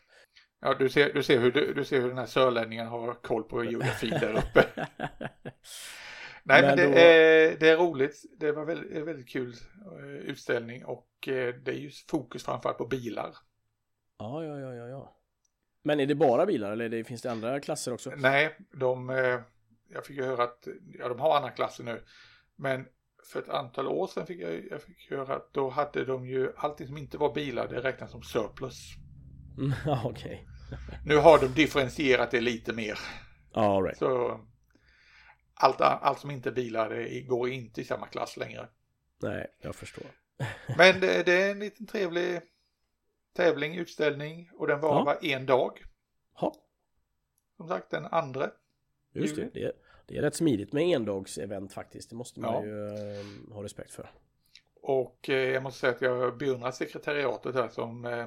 Ja, du ser, du ser, hur, du, du ser hur den här sörlänningen har koll på geografi där uppe. <laughs> Nej, men, men det, då... är, det är roligt. Det var väldigt, väldigt kul eh, utställning och eh, det är ju fokus framförallt på bilar. Ja, ja, ja, ja, ja. Men är det bara bilar eller det, finns det andra klasser också? Nej, de, eh, jag fick ju höra att ja, de har andra klasser nu. Men för ett antal år sedan fick jag, jag fick höra att då hade de ju allting som inte var bilar, det räknas som surplus. Mm, <laughs> ja, okej. Okay. nu har de differentierat det lite mer. All right. Så allt, allt som inte är bilar det går inte i samma klass längre. Nej, jag förstår. Men det, det, är en liten trevlig tävling, utställning och den var ja. en dag. Ja. Som sagt, den andra. Just det, det är, det är rätt smidigt med endagsevent faktiskt. Det måste man ja. ju uh, ha respekt för. Och uh, jag måste säga att jag beundrar sekretariatet här som uh,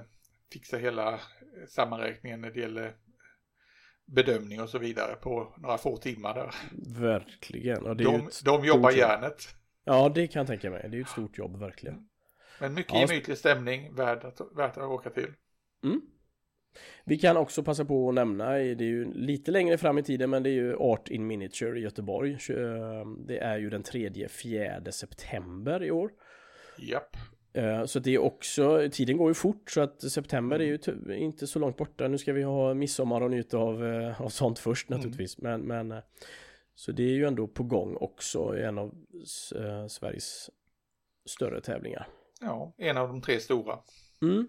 fixar hela sammanräkningen när det gäller bedömning och så vidare på några få timmar där. Verkligen. Det de, de jobbar järnet. Ja, det kan jag tänka mig. Det är ju ett stort jobb, verkligen. Men mycket ja. gemytlig stämning, värt att, värt att åka till. Mm. Vi kan också passa på att nämna, det är ju lite längre fram i tiden, men det är ju Art in Miniature i Göteborg. Eh, det är ju den 3-4 september i år. Japp. Eh, så det är också, tiden går ju fort så att september är ju inte så långt borta. Nu ska vi ha midsommar och njuta av, eh, av sånt först mm. naturligtvis. Mm. Men, men så det är ju ändå på gång också en av Sveriges större tävlingar. Ja, en av de tre stora. Mm.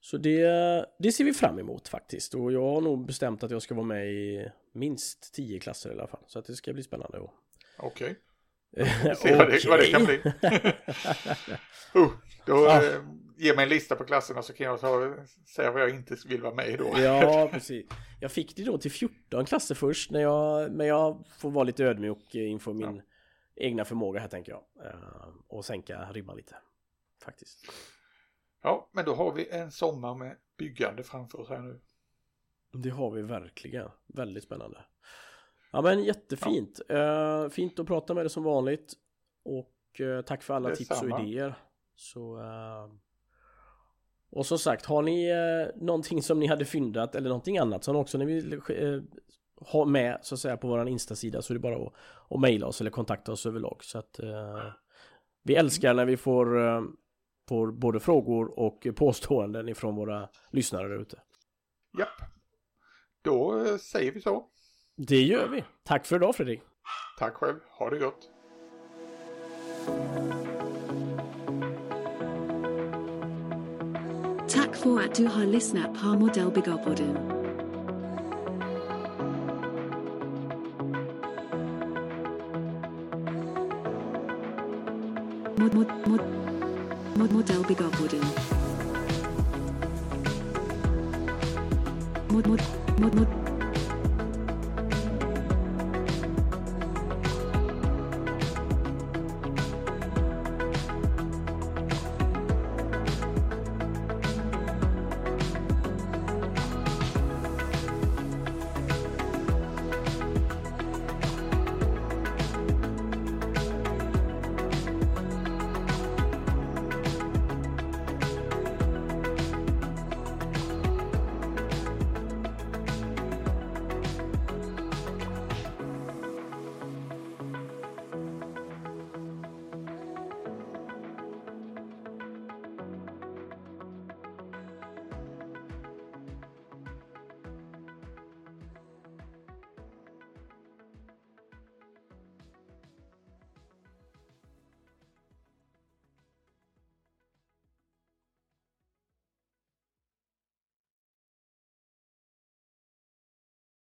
Så det, det ser vi fram emot faktiskt. Och jag har nog bestämt att jag ska vara med i minst tio klasser i alla fall. Så att det ska bli spännande. Okej. Okay. <laughs> Se vad, det, vad det kan bli. <laughs> uh, då ah. eh, ge mig en lista på klasserna så kan jag ta, säga vad jag inte vill vara med i då. ja, <laughs> precis. Jag fick det då till 14 klasser först, när jag, men jag får vara lite ödmjuk inför min ja. egna förmåga här tänker jag. Uh, och sänka ribban lite faktiskt. Ja, men då har vi en sommar med byggande framför oss här nu. Det har vi verkligen. Väldigt spännande. Ja men jättefint. Ja. Uh, fint att prata med dig som vanligt. Och uh, tack för alla tips samma. och idéer. Så, uh, och som sagt, har ni uh, någonting som ni hade fyndat eller någonting annat som också ni vill ha med så att säga på våran Insta-sida så är det bara att, att mejla oss eller kontakta oss överlag. Så att vi älskar när vi får får både frågor och påståenden ifrån våra lyssnare där ute. Japp. Då eh, säger vi så. Det gör vi. Tack för idag Fredrik. Tack själv. Ha det gott. Tack för att du har lyssnat på Modellbyggarpodden. Mod, mod, mod. Model Bigopodden. Mod, mod, mod, mod.